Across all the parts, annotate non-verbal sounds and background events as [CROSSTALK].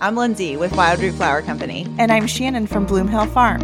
I'm Lyndsay with Wild Root Flower Company. And I'm Shannon from Bloomhill Farm.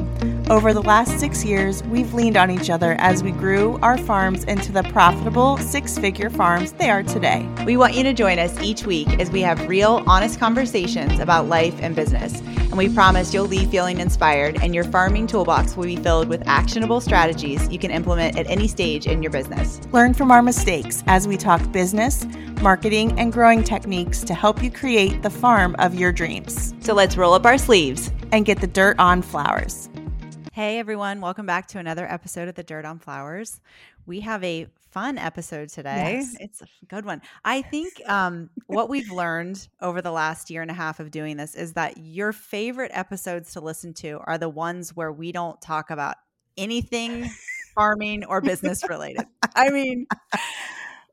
Over the last six years, we've leaned on each other as we grew our farms into the profitable six figure farms they are today. We want you to join us each week as we have real, honest conversations about life and business. And we promise you'll leave feeling inspired, and your farming toolbox will be filled with actionable strategies you can implement at any stage in your business. Learn from our mistakes as we talk business, marketing, and growing techniques to help you create the farm of your dreams. So let's roll up our sleeves and get the dirt on flowers. Hey everyone, welcome back to another episode of the Dirt on Flowers. We have a fun episode today. Yes. It's a good one. I think um, what we've learned over the last year and a half of doing this is that your favorite episodes to listen to are the ones where we don't talk about anything farming or business related. I mean,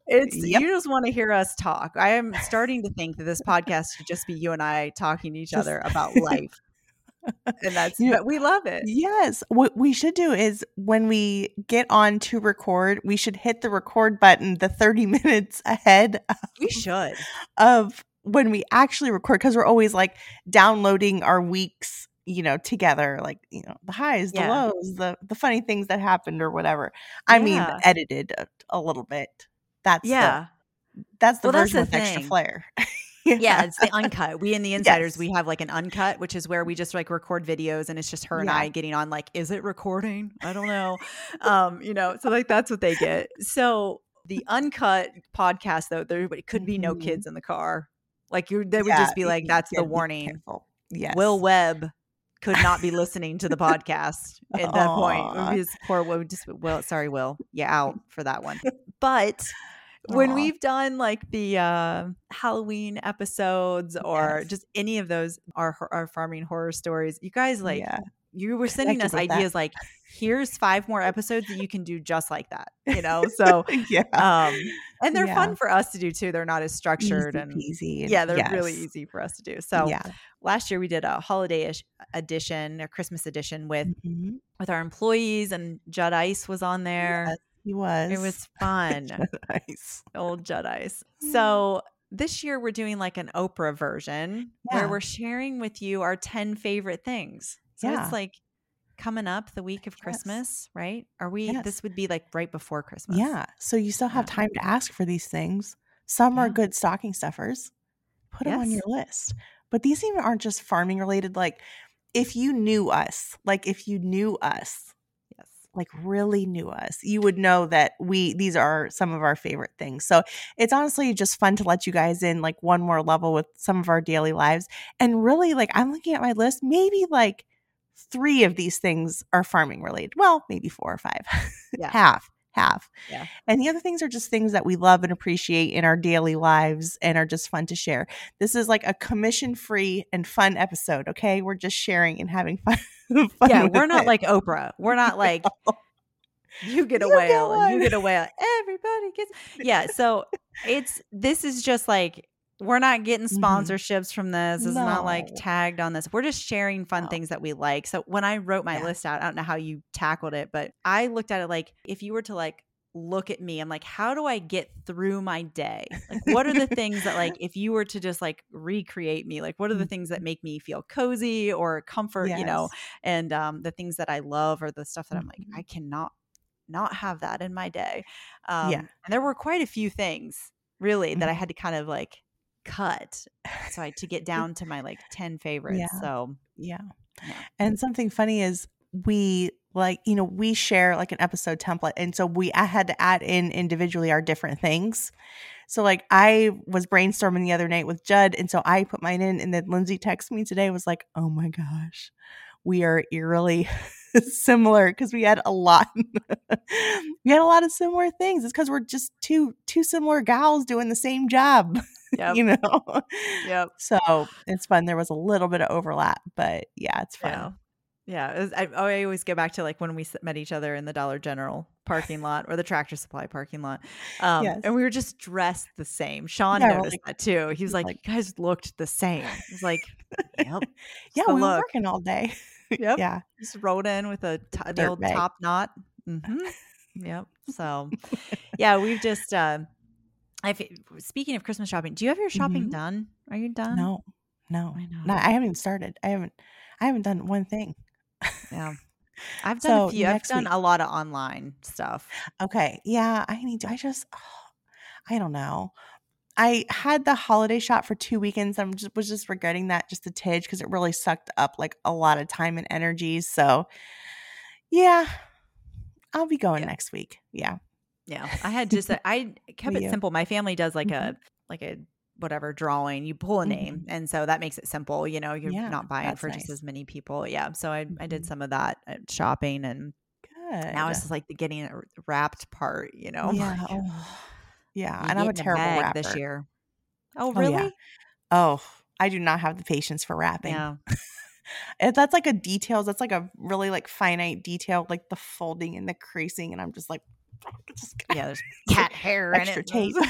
it's yep. you just want to hear us talk. I am starting to think that this podcast should just be you and I talking to each just, other about life and that's you know, we love it. Yes. What we should do is when we get on to record, we should hit the record button the 30 [LAUGHS] minutes ahead. Of, we should. Of when we actually record because we're always like downloading our weeks you know together like you know the highs yeah. the lows the the funny things that happened or whatever i yeah. mean edited a, a, little bit that's yeah the, that's the well, version that's the with thing. extra flair [LAUGHS] [LAUGHS] yeah. yeah. it's the uncut. We in the insiders, yes. we have like an uncut, which is where we just like record videos and it's just her and. I getting on like, is it recording? I don't know. um, you know, so like that's what they get. So the uncut podcast though, there could be no mm-hmm. kids in the car. Like you they would yeah, just be like, that's the warning. Yes. Will Webb could not be listening to the podcast [LAUGHS] at that Aww. point. His poor Will just well, sorry, Will. Yeah, out for that one. [LAUGHS] But when we've done like the uh, Halloween episodes or yes. just any of those our our farming horror stories, you guys like yeah. you were sending us ideas that. like here's five more episodes that you can do just like that, you know. [LAUGHS] So yeah, um, and they're yeah. fun for us to do too. They're not as structured easy, and easy. Yeah, they're yes. really easy for us to do. So yeah. last year we did a holiday edition, a Christmas edition with mm-hmm. with our employees, and Judd Ice was on there. Yes he was. It was [LAUGHS] fun. Ice. Old Jedi's. So this year we're doing like an Oprah version yeah. where we're sharing with you our 10 favorite things. So yeah. it's like coming up the week of Christmas, yes. right? Are we yes. this would be like right before Christmas. Yeah. So you still have yeah. time to ask for these things. Some are good stocking stuffers. Put yes. them on your list. But these even aren't just farming related like if you knew us, like if you knew us, like really knew us, you would know that we these are some of our favorite things. So it's honestly just fun to let you guys in like one more level with some of our daily lives. And really, like I'm looking at my list, maybe like three of these things are farming related. Well, maybe four or five. [LAUGHS] Yeah. Half have. Yeah. And the other things are just things that we love and appreciate in our daily lives and are just fun to share. This is like a commission free and fun episode, okay? We're just sharing and having [LAUGHS] fun. fun yeah, we're not it. like Oprah. We're not like [LAUGHS] you get a you whale get and you get a whale. Everybody gets Yeah, so it's this is just like we're not getting mm-hmm. sponsorships mm-hmm. from this. It's no. not like tagged on this. We're just sharing fun no. things that we like. So when I wrote my yeah. list out, I don't know how you tackled it, but I looked at it like if you were to like look at me, I'm like, how do I get through my day? Like, what are the things that, like, [LAUGHS] if you were to just like recreate me, like, what are the things that mm-hmm. make me feel cozy or comfort, yes. you know, and um, the things that I love or the stuff that I'm like, mm-hmm. I cannot not have that in my day. Um, yeah. And there were quite a few things really that I had to kind of like cut so I to get [LAUGHS] down to my like 10 favorites. Yeah. So, yeah. yeah. And something funny is we like, you know, we share like an episode template and so we I had to add in individually our different things. So like I was brainstorming the other night with Judd and so I put mine in and then Lyndsay texted me today was like, "Oh my gosh. We are eerily [LAUGHS] similar because we had a lot [LAUGHS] we had a lot of similar things it's because we're just two two similar gals doing the same job [LAUGHS] yep. you know yep [LAUGHS] so it's fun there was a little bit of overlap but yeah it's fun yeah. Yeah, was, I, I, always go back to like when we met each other in the Dollar General parking [LAUGHS] lot or the Tractor Supply parking lot, um, yes. and we were just dressed the same. Sean yeah, noticed like, that too. He was like, like, "You guys looked the same." Was like, "Yep, yeah, we look. were working all day." Yep. Yeah. Just rode in with a t- the old bag. top knot. Mm-hmm. yep. So, yeah, we've just. Uh, I've speaking of Christmas shopping. Do you have your shopping mm-hmm. done? Are you done? No, No, I know. Not, I haven't even started. I haven't. I haven't done one thing. Yeah. [LAUGHS] I've done so a few. I've done week. a lot of online stuff. Okay. Yeah. I need to. I just. Oh, [SIGHS] I don't know. I had the holiday shop for two weekends. I just was just regretting that just a tidge because it really sucked up like a lot of time and energy. So, yeah, I'll be going yeah. next week. Yeah. Yeah. I had just I kept it simple. My family does like mm-hmm. a like a whatever drawing. You pull a name, mm-hmm. and so that makes it simple. You know, you're yeah, not buying for nice. just as many people. Yeah. So I mm-hmm. I did mm-hmm. some of that uh, shopping and. Good. Now it's just like the getting it wrapped part, you know. Yeah. Oh. Yeah, and I'm a terrible rapper this year. Oh, really? Oh, yeah. oh, I do not have the patience for rapping. Yeah. [LAUGHS] that's like a details. That's like a really like finite detail, like the folding and the creasing, and I'm just like, yeah, there's [LAUGHS] cat hair extra tape. [LAUGHS]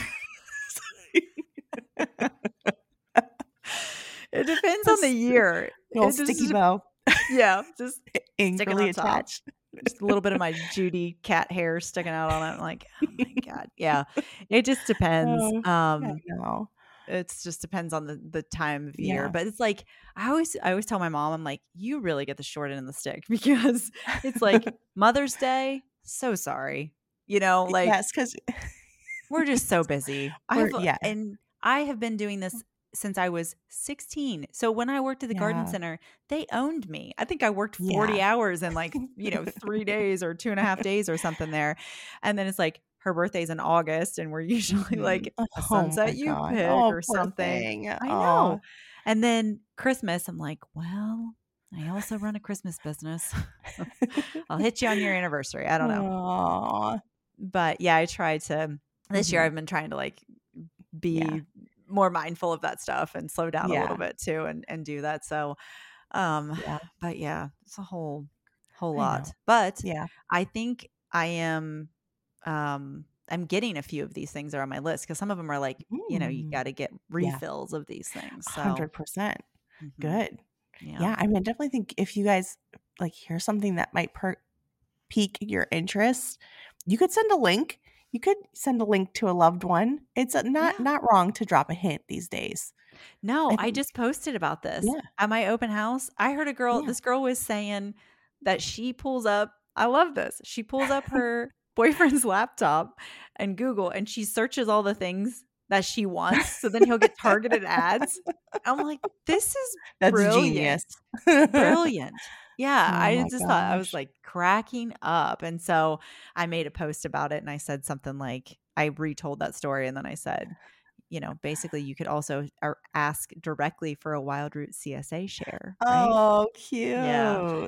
it depends on the year. Little sticky bow. [LAUGHS] Yeah, just angrily attached just a little bit of my Judy cat hair sticking out on it. I'm like, oh my god, yeah. It just depends. Oh, um, no. It just depends on the the time of year. Yeah. But it's like I always I always tell my mom, I'm like, you really get the short end of the stick because it's like Mother's Day. So sorry, you know, like yes, because we're just so [LAUGHS] busy. I yeah, and I have been doing this since I was 16. So when I worked at the yeah. garden center, they owned me. I think I worked 40 yeah. hours in like, [LAUGHS] you know, three days or two and a half days or something there. And then it's like her birthday's in August and we're [LAUGHS] usually mm-hmm. like a oh sunset oh you pick oh, or something. Thing. I know. Oh. And then Christmas, I'm like, well, I also run a Christmas business. I'll hit you on your anniversary. I don't know. Aww. But yeah, I try to this mm-hmm. year I've been trying to like be yeah more mindful of that stuff and slow down yeah. a little bit too and and do that so um yeah. but yeah it's a whole whole lot but yeah i think i am um i'm getting a few of these things are on my list because some of them are like mm. you know you mm. got to get refills yeah. of these things so 100% mm-hmm. good yeah. yeah i mean i definitely think if you guys like hear something that might per- pique your interest you could send a link you could send a link to a loved one. It's uh, not yeah. not wrong to drop a hint these days. No, I, I just posted about this yeah. at my open house. I heard a girl. Yeah. This girl was saying that she pulls up. I love this. She pulls up [LAUGHS] her boyfriend's laptop and Google, and she searches all the things that she wants. So then he'll get targeted ads. I'm like, this is that's brilliant. genius, [LAUGHS] brilliant. Yeah, oh I just gosh. thought I was like cracking up. And so I made a post about it and I said something like, I retold that story and then I said, you know, basically you could also ask directly for a wild root CSA share. Right? Oh, cute. Yeah.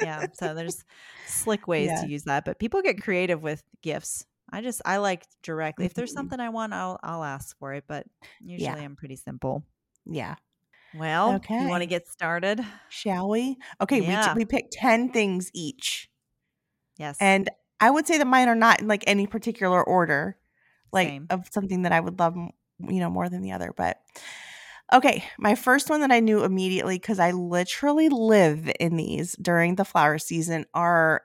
yeah. So there's slick [LAUGHS] ways yeah. to use that, but people get creative with gifts. I just I like directly. If there's mm-hmm. something I want, I'll I'll ask for it, but usually yeah. I'm pretty simple. Yeah. Well, okay. You want to get started? Shall we? Okay, yeah. we, we picked 10 things each. Yes. And I would say that mine are not in like any particular order, like Same. of something that I would love, you know, more than the other. But okay, my first one that I knew immediately because I literally live in these during the flower season are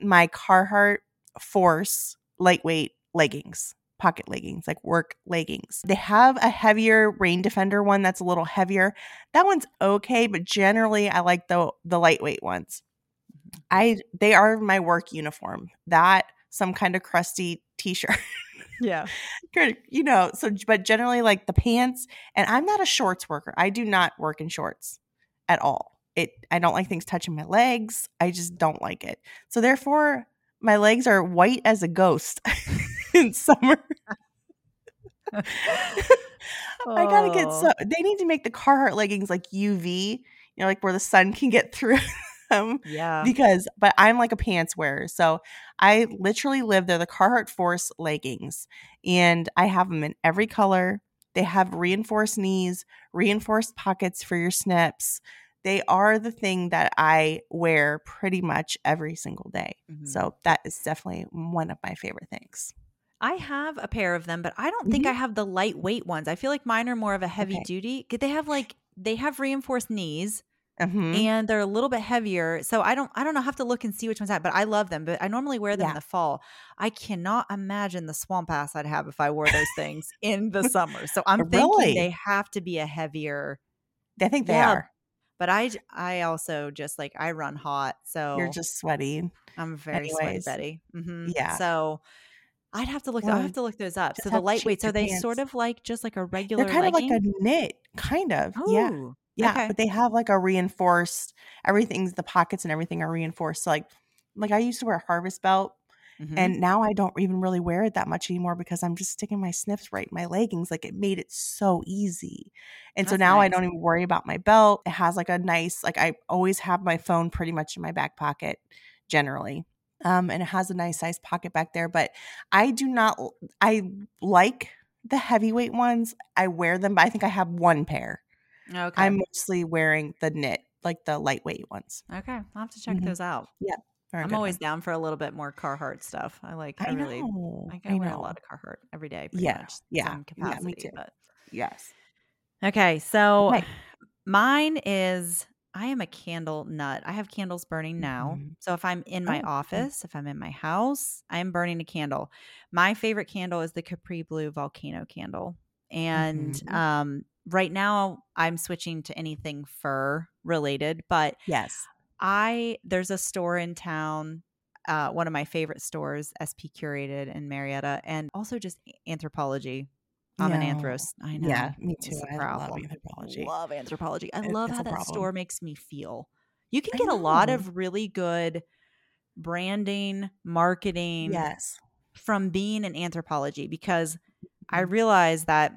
my Carhartt Force lightweight leggings pocket leggings, like work leggings. They have a heavier rain defender one that's a little heavier. That one's okay, but generally I like the the lightweight ones. Mm-hmm. I they are my work uniform. That some kind of crusty t-shirt. yeah. [LAUGHS] you know, so but generally like the pants and I'm not a shorts worker. I do not work in shorts at all. It I don't like things touching my legs. I just don't like it. So therefore my legs are white as a ghost. [LAUGHS] in summer. [LAUGHS] I gotta get so they need to make the Carhartt leggings like UV, you know, like where the sun can get through [LAUGHS] them. Yeah. Because but I'm like a pants wearer. So I literally live there, the Carhartt Force leggings. And I have them in every color. They have reinforced knees, reinforced pockets for your snips. They are the thing that I wear pretty much every single day. Mm-hmm. So that is definitely one of my favorite things. I have a pair of them, but I don't think mm-hmm. I have the lightweight ones. I feel like mine are more of a heavy okay. duty. They have like they have reinforced knees. Mm-hmm. And they're a little bit heavier, so I don't. I don't know. I have to look and see which ones I have, but I love them. But I normally wear them yeah. in the fall. I cannot imagine the swamp ass I'd have if I wore those things in the summer. So I'm [LAUGHS] really? thinking they have to be a heavier I think they yeah, are. But I, I also just like I run hot, so you're just sweaty. I'm very Anyways, sweaty Betty. Mm-hmm. Yeah. So I'd have to look. I have to look those up. So the lightweights are they pants. sort of like just like a regular? They're kind legging? of like a knit, kind of. Yeah, yeah. Okay. But they have like a reinforced. Everything's the pockets and everything are reinforced. So like, like I used to wear a harvest belt, mm-hmm. and now I don't even really wear it that much anymore because I'm just sticking my snips right in my leggings. Like it made it so easy, and That's so now nice. I don't even worry about my belt. It has like a nice like I always have my phone pretty much in my back pocket generally um, and it has a nice size pocket back there. But I do not, I like the heavyweight ones. I wear them, but I think I have one pair. Okay. I'm mostly wearing the knit, like the lightweight ones. Okay. I'll have to check mm-hmm. those out. Yeah. I'm always one. down for a little bit more Carhartt stuff. I like, I, I really, know. I, I, I wear know. a lot of Carhartt every day. yeah. Much, yeah. Capacity, yeah. Me too. But. Yes. Okay. So okay. mine is I am a candle nut. I have candles burning now. Mm-hmm. So if I'm in my oh, office, if I'm in my house, I am burning a candle. My favorite candle is the Capri Blue volcano candle. And mm-hmm. um, right now I'm switching to anything fur related, but yes. I there's a store in town uh, one of my favorite stores, SP Curated in Marietta, and also just Anthropologie I'm an anthros. I know. Yeah, me too. I love Anthropologie. Love Anthropologie. I love how that problem. store makes me feel. You can get a lot of really good branding, marketing yes. from being in Anthropologie because I mm-hmm. realize that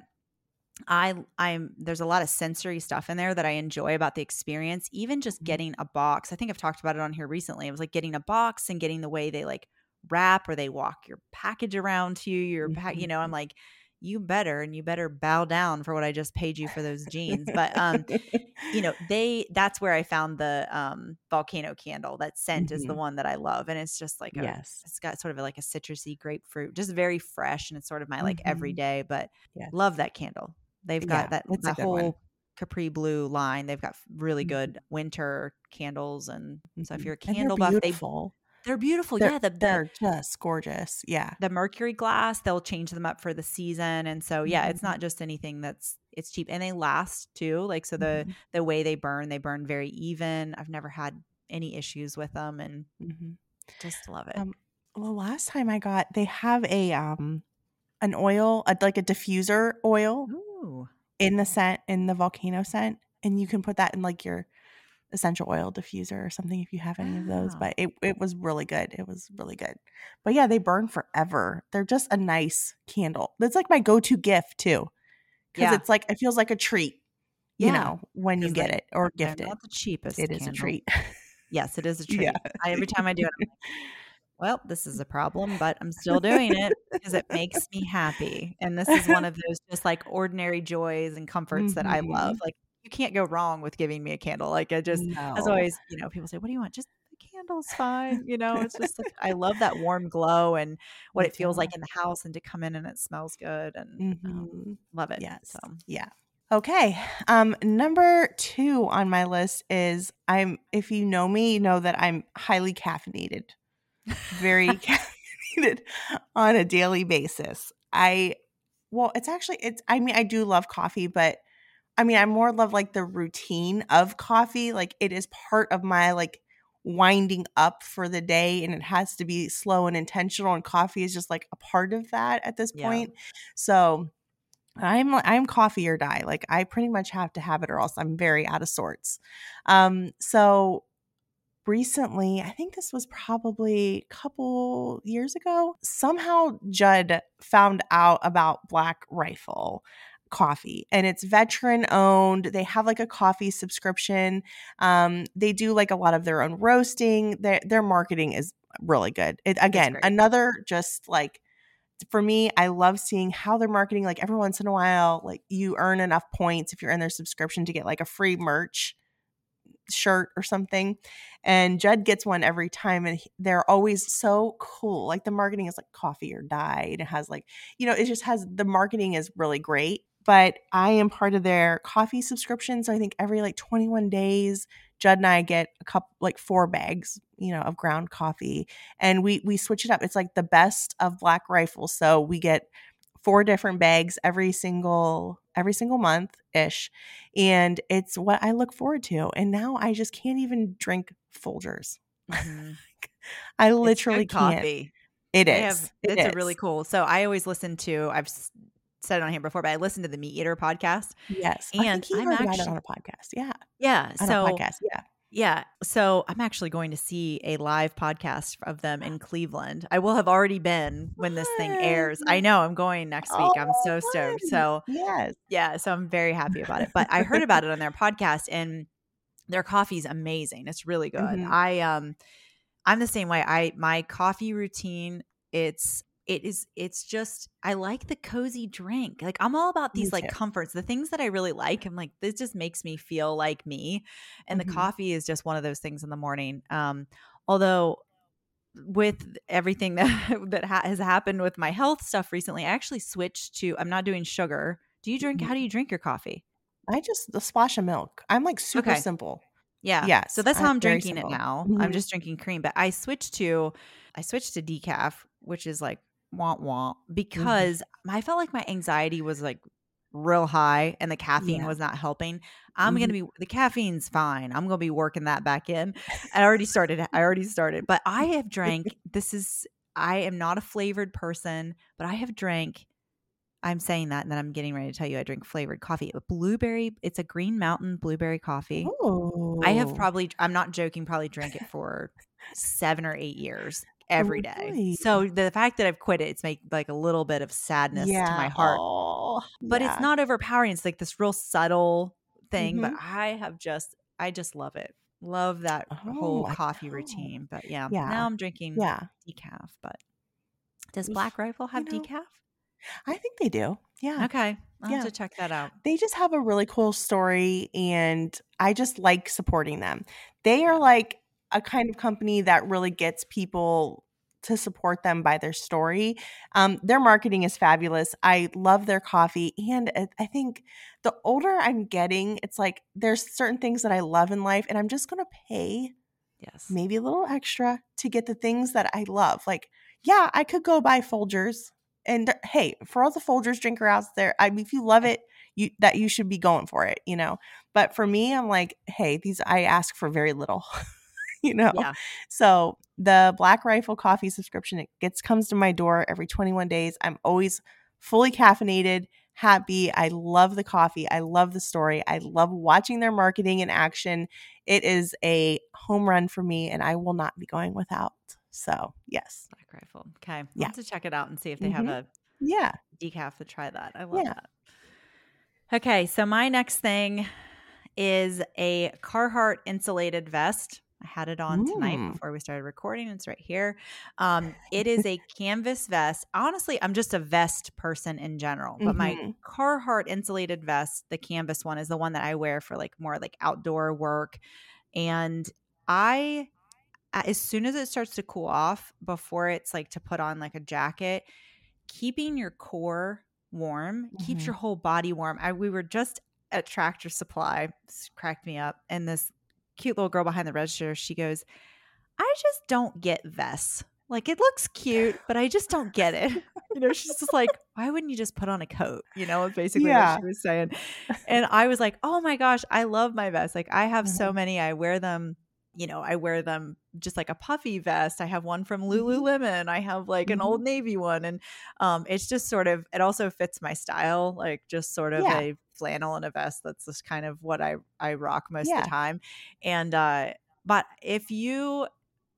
I I'm there's a lot of sensory stuff in there that I enjoy about the experience. Even just mm-hmm. getting a box. I think I've talked about it on here recently. It was like getting a box and getting the way they like wrap or they walk your package around to you. Your pack, you know, I'm mm-hmm. like you better and you better bow down for what I just paid you for those jeans. But um, you know, [LAUGHS] they that's where I found the um volcano candle. That scent mm-hmm. is the mm-hmm. one that I love. And it's just like a, yes, it's got sort of like a citrusy grapefruit, just very fresh. And it's sort of my like mm-hmm. everyday, but yes. love that candle. They've got yeah, that, that whole one. Capri Blue line. They've got really mm-hmm. good winter candles. And so if mm-hmm. you're a candle buff, they they're beautiful. They're, yeah, the, the, they're just gorgeous. Yeah. The mercury glass, they'll change them up for the season. And so yeah, mm-hmm. it's not just anything that's it's cheap and they last too. Like so the mm-hmm. the way they burn, they burn very even. I've never had any issues with them and mm-hmm. just love it. Um, well, last time I got they have a um an oil, a, like a diffuser oil Ooh. in the scent in the volcano scent and you can put that in like your essential oil diffuser or something if you have any of those. But it, it was really good. It was really good. But yeah, they burn forever. They're just a nice candle. That's like my go to gift too. Because yeah. it's like it feels like a treat, you yeah. know, when you get it or gift it. Not the cheapest. It is a treat. yes, it is a [LAUGHS] treat. Yeah. I, every time I do it, like, well, this is a problem, but I'm still doing it because it makes me happy. And this is one [LAUGHS] of those just like ordinary joys and comforts mm-hmm. that I love. Mm-hmm. Like you can't go wrong with giving me a candle. Like I just, no. as always, you know, people say, "What do you want?" Just the candle's fine. You know, it's just like, I love that [LAUGHS] warm glow and what it feels like in the house, and to come in and it smells good, and um, mm-hmm. um, love it. Yes, so yeah. Okay. Um, number two on my list is I'm. If you know me, you know that I'm highly caffeinated, very [LAUGHS] caffeinated [LAUGHS] on a daily basis. I well, it's actually it's. I mean, I do love coffee, but I mean, I more love like the routine of coffee. Like it is part of my like winding up for the day and it has to be slow and intentional and coffee is just like a part of that at this point. Yeah. So I'm I'm coffee or die. Like I pretty much have to have it or else I'm very out of sorts. Um so recently, I think this was probably a couple years ago, somehow Judd found out about Black Rifle coffee and it's veteran owned they have like a coffee subscription um they do like a lot of their own roasting their their marketing is really good it, again another just like for me i love seeing how they're marketing like every once in a while like you earn enough points if you're in their subscription to get like a free merch shirt or something and judd gets one every time and they're always so cool like the marketing is like coffee or die and it has like you know it just has the marketing is really great but I am part of their coffee subscription. So I think every like 21 days, Judd and I get a cup, like four bags, you know, of ground coffee, and we we switch it up. It's like the best of Black Rifle. So we get four different bags every single every single month ish and it's what i look forward to and now i just can't even drink folgers mm-hmm. [LAUGHS] i literally can't coffee. It is. Have, it it's a really cool. So I always listen to. I've said it on here before, but I listened to the MeatEater podcast. Yes, and I am actually on a podcast. Yeah, yeah. On so podcast. Yeah. Yeah. So I'm actually going to see a live podcast of them in Cleveland. I will have already been when this thing airs. I know I'm going next week. I'm so stoked. So, yes. Yeah. So I'm very happy about it. But I heard about it on their [LAUGHS] podcast and their coffee's amazing. It's really good. Mm-hmm. I, um, I'm the same way. I, my coffee routine, it's it is it's just i like the cozy drink like i'm all about these like comforts the things that i really like i'm like this just makes me feel like me and mm-hmm. the coffee is just one of those things in the morning um although with everything [LAUGHS] that that ha- has happened with my health stuff recently i actually switched to i'm not doing sugar do you drink mm-hmm. how do you drink your coffee i just the splash of milk i'm like super okay. simple yeah yeah so that's how i'm, I'm drinking it now mm-hmm. i'm just drinking cream but i switched to i switched to decaf which is like want want mm-hmm. because mm-hmm. I felt like my anxiety was like real high and the caffeine yeah. was not helping. I'm mm-hmm. gonna be the caffeine's fine. I'm gonna be working that back in. I already started. I already started, but I [LAUGHS] have drank. This is. I am not a flavored person, but I have drank. I'm saying that, and then I'm getting ready to tell you I drink flavored coffee. Blueberry. It's a Green Mountain blueberry coffee. Oh. I have probably. I'm not joking. Probably drank it for seven or eight years every day. Really? So the fact that I've quit it, it's make like a little bit of sadness yeah. to my heart. Oh, but yeah. it's not overpowering. It's like this real subtle thing. Mm-hmm. But I have just I just love it. Love that oh, whole coffee routine. But yeah, yeah, now I'm drinking yeah. decaf. But does Black Rifle have you know, decaf? I think they do. Yeah. Okay. I'll yeah. have to check that out. They just have a really cool story and I just like supporting them. They are like a kind of company that really gets people to support them by their story. Um, their marketing is fabulous. I love their coffee. And I think the older I'm getting, it's like there's certain things that I love in life, and I'm just going to pay yes maybe a little extra to get the things that I love. Like, yeah, I could go buy Folgers. And hey, for all the Folgers drinker out there, I mean, if you love it, you that you should be going for it, you know. But for me, I'm like, hey, these I ask for very little. [LAUGHS] [LAUGHS] you know. Yeah. So the Black Rifle coffee subscription it gets comes to my door every 21 days. I'm always fully caffeinated, happy. I love the coffee. I love the story. I love watching their marketing in action. It is a home run for me and I will not be going without. So, yes. Black Rifle. Okay. I'll yeah. to check it out and see if they mm-hmm. have a yeah decaf to try that. I love yeah. that. Okay, so my next thing is a Carhartt insulated vest. I had it on tonight before we started recording. It's right here. Um, it is a canvas vest. Honestly, I'm just a vest person in general, but mm-hmm. my Carhartt insulated vest, the canvas one, is the one that I wear for like more like outdoor work. And I, as soon as it starts to cool off, before it's like to put on like a jacket, keeping your core warm mm-hmm. keeps your whole body warm. I we were just at Tractor Supply, cracked me up, and this cute little girl behind the register, she goes, I just don't get vests. Like it looks cute, but I just don't get it. [LAUGHS] [LAUGHS] You know, she's just like, why wouldn't you just put on a coat? You know, basically yeah. what she was saying. And I was like, oh my gosh, I love my vests. Like I have mm-hmm. so many. I wear them, you know, I wear them just like a puffy vest. I have one from mm-hmm. Lululemon. I have like an mm-hmm. old navy one. And um, it's just sort of it also fits my style, like just sort of yeah. a flannel and a vest. That's just kind of what I I rock most yeah. of the time. And uh, but if you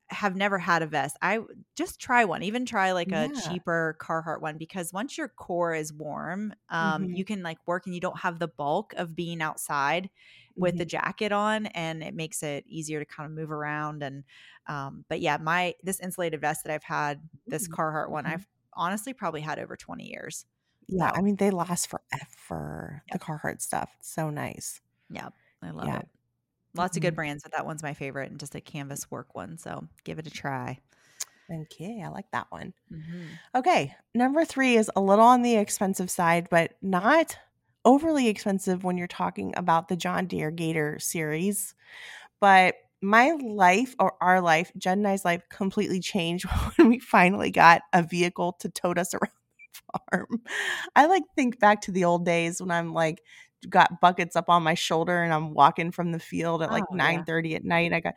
have never had a vest, I just try one. Even try like a yeah. cheaper Carhartt one because once your core is warm, um, mm-hmm. you can like work and you don't have the bulk of being outside with mm-hmm. the jacket on, and it makes it easier to kind of move around. And um, but yeah, my this insulated vest that I've had, this mm-hmm. Carhartt one, mm-hmm. I've honestly probably had over twenty years. Yeah, so. I mean they last forever. Yep. The Carhartt stuff, so nice. Yeah, I love it. Lots mm-hmm. of good brands, but that one's my favorite and just a canvas work one. So give it a try. Okay, I like that one. Mm-hmm. Okay, number three is a little on the expensive side, but not overly expensive when you're talking about the John Deere Gator series. But my life or our life, Jen and I's life, completely changed [LAUGHS] when we finally got a vehicle to tote us around the farm. I like think back to the old days when I'm like got buckets up on my shoulder and I'm walking from the field at like oh, 9 30 at night. I got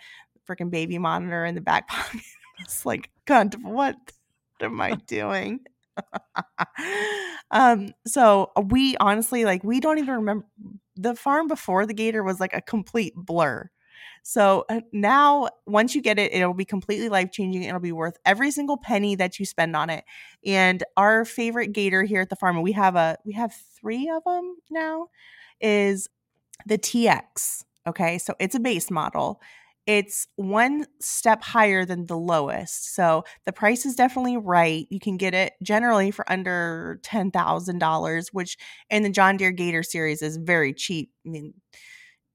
freaking baby monitor in the back [LAUGHS] pocket. It's like, God, what [LAUGHS] am I doing? [LAUGHS] um, so we honestly like we don't even remember the farm before the gator was like a complete blur. So uh, now, once you get it, it'll be completely life changing. It'll be worth every single penny that you spend on it. And our favorite gator here at the farm, we have a we have three of them now, is the TX. Okay, so it's a base model. It's one step higher than the lowest. So the price is definitely right. You can get it generally for under $10,000, which in the John Deere Gator series is very cheap. I mean,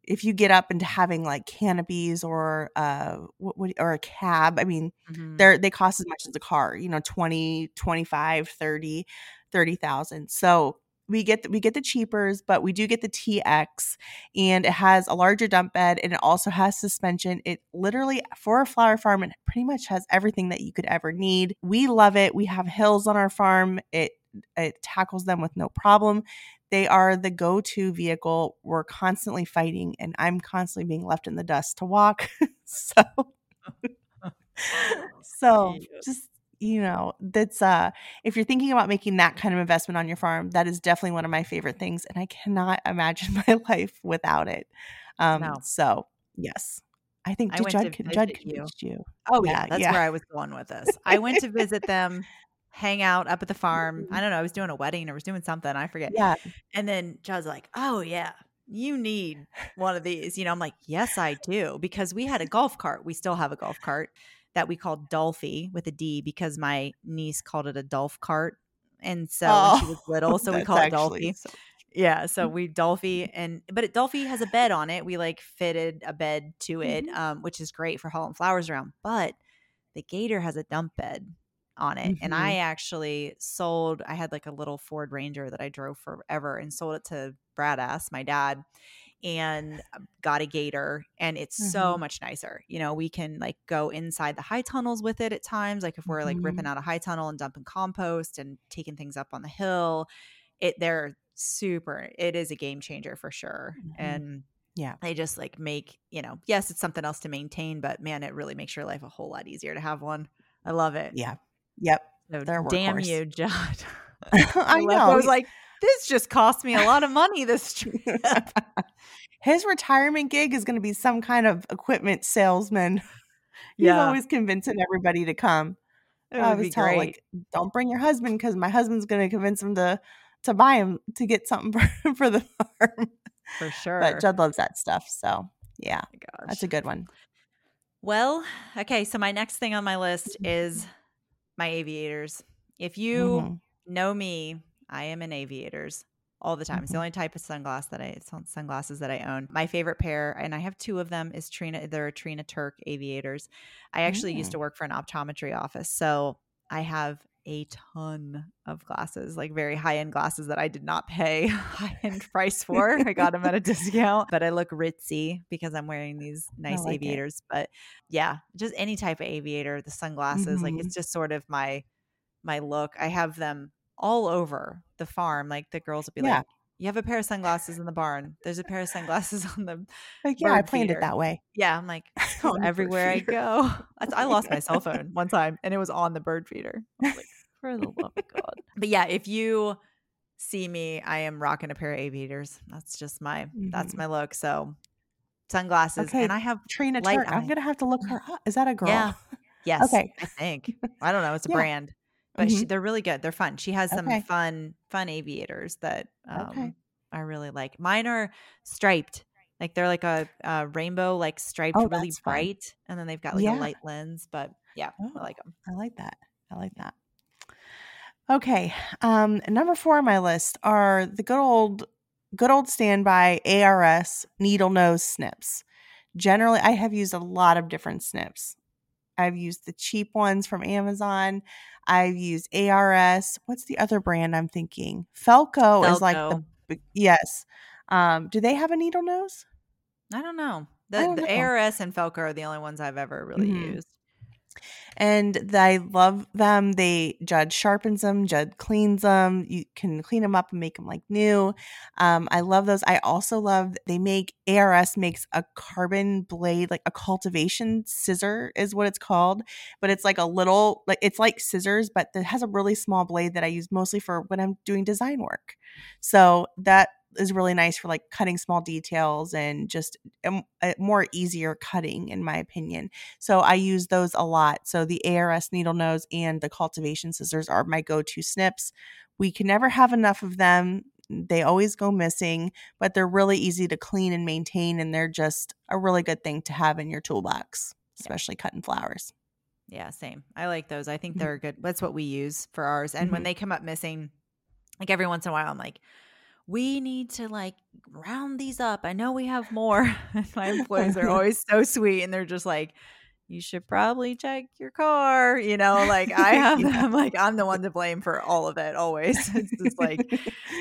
if you get up into having like canopies or uh what, or a cab i mean mm-hmm. they're they cost as much as a car you know 20 25 30 30,000 so we get the, we get the cheapers but we do get the TX and it has a larger dump bed and it also has suspension. It literally for a flower farm it pretty much has everything that you could ever need. We love it. We have hills on our farm. It it tackles them with no problem. They are the go to vehicle. We're constantly fighting, and I'm constantly being left in the dust to walk. [LAUGHS] so, [LAUGHS] so just you know that's uh if you're thinking about making that kind of investment on your farm that is definitely one of my favorite things and i cannot [LAUGHS] imagine my life without it um no. so yes i think I judd, judd convinced you. you oh yeah, yeah that's yeah. where i was going with this i went to visit them hang out up at the farm. [LAUGHS] I don't know. I was doing a wedding or was doing something. I forget. Yeah. And then Judd's like, oh, yeah, you need one of these. You know, I'm like, yes, I do. Because we had a golf cart. We still have a golf cart that we called Dolphy with a D because my niece called it a Dolph cart. And so oh, she was little, [LAUGHS] so we call it Dolphy. So- yeah, so [LAUGHS] we Dolphy and but it, Dolphy has a bed on it. We like fitted a bed to it, mm-hmm. um, which is great for hauling flowers around. But the Gator has a dump bed on it. Mm-hmm. And I actually sold, I had like a little Ford Ranger that I drove forever and sold it to Brad S, my dad, and uh, got a gator. And it's mm-hmm. so much nicer. You know, we can like go inside the high tunnels with it at times. Like if we're like mm-hmm. ripping out a high tunnel and dumping compost and taking things up on the hill, it, they're super, it is a game changer for sure. Mm-hmm. And yeah. They just like make, you know, yes, it's something else to maintain, but man, it really makes your life a whole lot easier to have one. I love it. Yeah. Yep. So they're damn you, Judd. [LAUGHS] [LAUGHS] I know. I was like, this just cost me a lot of money this trip. [LAUGHS] His retirement gig is going to be some kind of equipment salesman. He's yeah. always convincing everybody to come. It I was telling like, don't bring your husband because my husband's going to convince him to to buy him to get something [LAUGHS] for, for the farm. For sure. But Judd loves that stuff. So yeah, oh that's a good one. Well, okay. So my next thing on my list is [LAUGHS] my aviators. If you mm-hmm. know me, I am in aviators all the time. Mm-hmm. It's the mm-hmm. only type of sunglass that I sunglasses that I own. My favorite pair, and I have two of them, is Trina. They're Trina Turk aviators. I actually mm. used to work for an optometry office, so I have a ton of glasses, like very high end glasses that I did not pay [LAUGHS] high end price for. I got them at a [LAUGHS] discount, but I look ritzy because I'm wearing these nice like aviators. It. But yeah, just any type of aviator, the sunglasses, mm-hmm. like it's just sort of my my look. I have them all over the farm. Like the girls would be yeah. like, you have a pair of sunglasses in the barn. There's a pair of sunglasses [LAUGHS] on the. Like, yeah, I planned feeder. it that way. Yeah, I'm like [LAUGHS] everywhere I go. [LAUGHS] I lost my cell phone one time, and it was on the bird feeder. I was like, for the love of God. But yeah, if you see me, I am rocking a pair of aviators. That's just my mm-hmm. that's my look. So sunglasses, okay. and I have Trina Turk. I'm gonna have to look her up. Is that a girl? Yeah. Yes. okay. I think I don't know. It's a yeah. brand, but mm-hmm. she, they're really good. They're fun. She has some okay. fun fun aviators that um, okay. I really like. Mine are striped. Like they're like a, a rainbow, like striped, oh, really bright, fun. and then they've got like yeah. a light lens. But yeah, oh, I like them. I like that. I like that. Okay. Um, number four on my list are the good old, good old standby ARS needle nose snips. Generally, I have used a lot of different snips. I've used the cheap ones from Amazon. I've used ARS. What's the other brand I'm thinking? Felco, Felco. is like the yes. Um, do they have a needle nose? I don't know. The, don't the know. ARS and Felco are the only ones I've ever really mm-hmm. used. And I love them. They Judd sharpens them, Judd cleans them. You can clean them up and make them like new. Um, I love those. I also love they make ARS makes a carbon blade, like a cultivation scissor is what it's called, but it's like a little like it's like scissors, but it has a really small blade that I use mostly for when I'm doing design work. So that is really nice for like cutting small details and just a, a more easier cutting in my opinion. So i use those a lot. So the ars needle nose and the cultivation scissors are my go-to snips. We can never have enough of them. They always go missing but they're really easy to clean and maintain and they're just a really good thing to have in your toolbox especially yeah. cutting flowers. Yeah same. I like those. I think mm-hmm. they're good that's what we use for ours. And mm-hmm. when they come up missing like every once in a while i'm like we need to like round these up. I know we have more. [LAUGHS] [LAUGHS] My employees are [LAUGHS] always so sweet and they're just like, you should probably check your car. You know, like I have yeah. them, like I'm the one to blame for all of it always. It's just like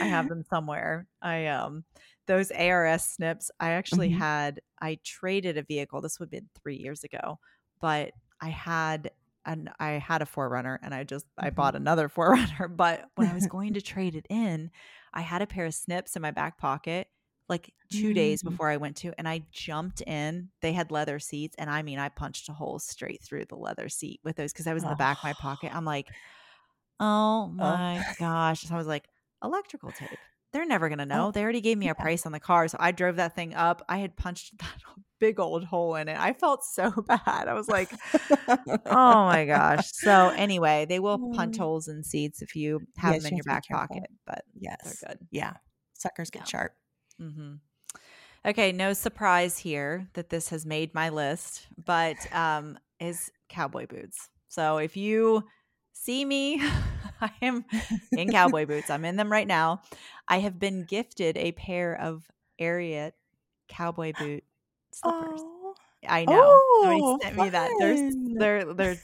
I have them somewhere. I, um, those ARS snips, I actually mm-hmm. had, I traded a vehicle. This would have been three years ago, but I had and I had a 4Runner and I just I bought mm-hmm. another [LAUGHS] 4Runner. But when I was [LAUGHS] going to trade it in, I had a pair of snips in my back pocket like 2 mm-hmm. days before I went to and I jumped in. They had leather seats and I mean I punched a hole straight through the leather seat with those cuz I was in the back of my pocket. I'm like, "Oh my oh. gosh." So I was like, "Electrical tape." They're never going to know. Oh, they already gave me a price on the car. So I drove that thing up. I had punched [LAUGHS] that big old hole in it. I felt so [LAUGHS] bad. I was like, oh my gosh. So anyway, they will punch mm. holes in seats if you have yes, them in your back pocket, but yes, they're good. Yeah. Suckers get yeah. sharp. Mm-hmm. Okay, no surprise here that this has made my list, but um, is cowboy boots. So if you see me, [LAUGHS] [LAUGHS] I am in cowboy boots. I'm in them right now. I have been gifted a pair of Ariat cowboy boot slippers. Oh. I know. Oh, Somebody sent me that. They're they're they're.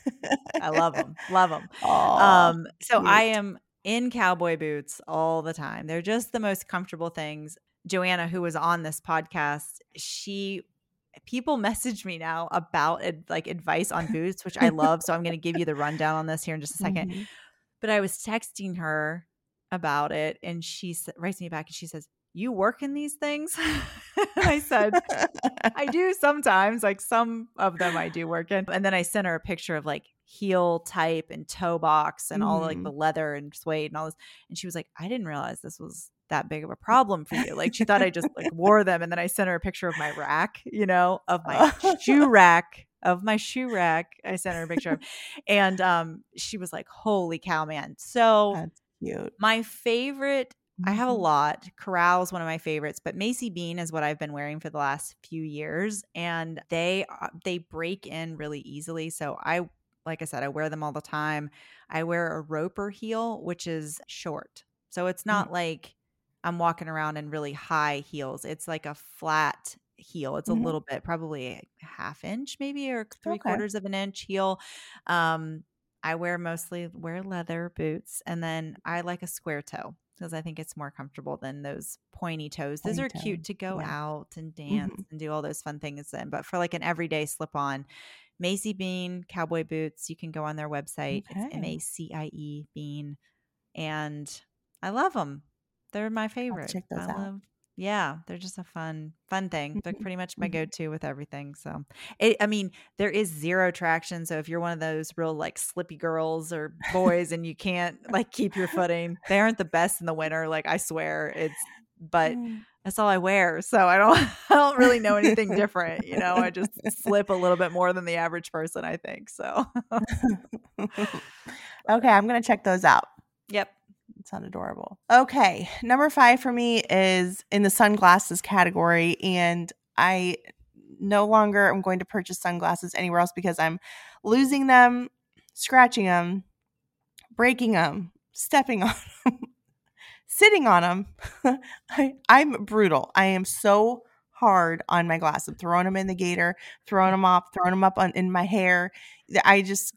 I love them. Love them. Oh, um. So cute. I am in cowboy boots all the time. They're just the most comfortable things. Joanna, who was on this podcast, she people message me now about like advice on boots, which I love. so I'm going to give you the rundown on this here in just a 2nd mm-hmm. But I was texting her about it, and she writes me back and she says, you work in these things? [LAUGHS] I said, I [LAUGHS] do sometimes. Like some of them I do work in. And then I sent her a picture of like heel type and toe box and mm. all like the mm. leather and suede and all this. And she was like, I didn't realize this was that big of a problem for you. Like she thought I just like [LAUGHS] wore them. And then I sent her a picture of my rack, you know, of my shoe rack of my shoe rack. I sent her a picture of, [LAUGHS] and um, she was like, "Holy cow, man!" So That's cute. My favorite I have a mm-hmm. lot. Corral is one of my favorites, but Macie Bean is what I've been wearing for the last few years, and they uh, they break in really easily. So I, like I said, I wear them all the time. I wear a roper heel, which is short, so it's not mm-hmm. like I'm walking around in really high heels. It's like a flat heel. It's mm-hmm. a little bit, probably a half inch, maybe or three okay. quarters of an inch heel. Um, I wear mostly wear leather boots, and then I like a square toe because I think it's more comfortable than those pointy toes. Pointy those are toe. cute to go yeah. out and dance mm-hmm. and do all those fun things in. But for like an everyday slip on, Macie Bean cowboy boots, you can go on their website. Okay. It's M A C I E Bean. And I love them. They're my favorite. check those I out. love yeah, they're just a fun, fun thing. They're Mm-hmm. pretty much my Mhm. go-to with everything. So, it, I mean, there is zero traction. So if you're one of those real like slippy girls or boys and you can't like keep your footing, they aren't the best in the winter. Like I swear, it's. But that's all I wear, so I don't, [LAUGHS] I don't really know anything [LAUGHS] different. You know, I just slip a little bit more than the average person. I think so. [LAUGHS] okay, I'm gonna check those out. yep. Sound adorable. Okay, number five for me is in the sunglasses category, and I no longer am going to purchase sunglasses anywhere else because I'm losing them, scratching them, breaking them, stepping [LAUGHS] on them, sitting on them. I, I'm brutal. I am so hard on my glasses. I'm throwing them in the gator, throwing them off, throwing them up on, in my hair. I just,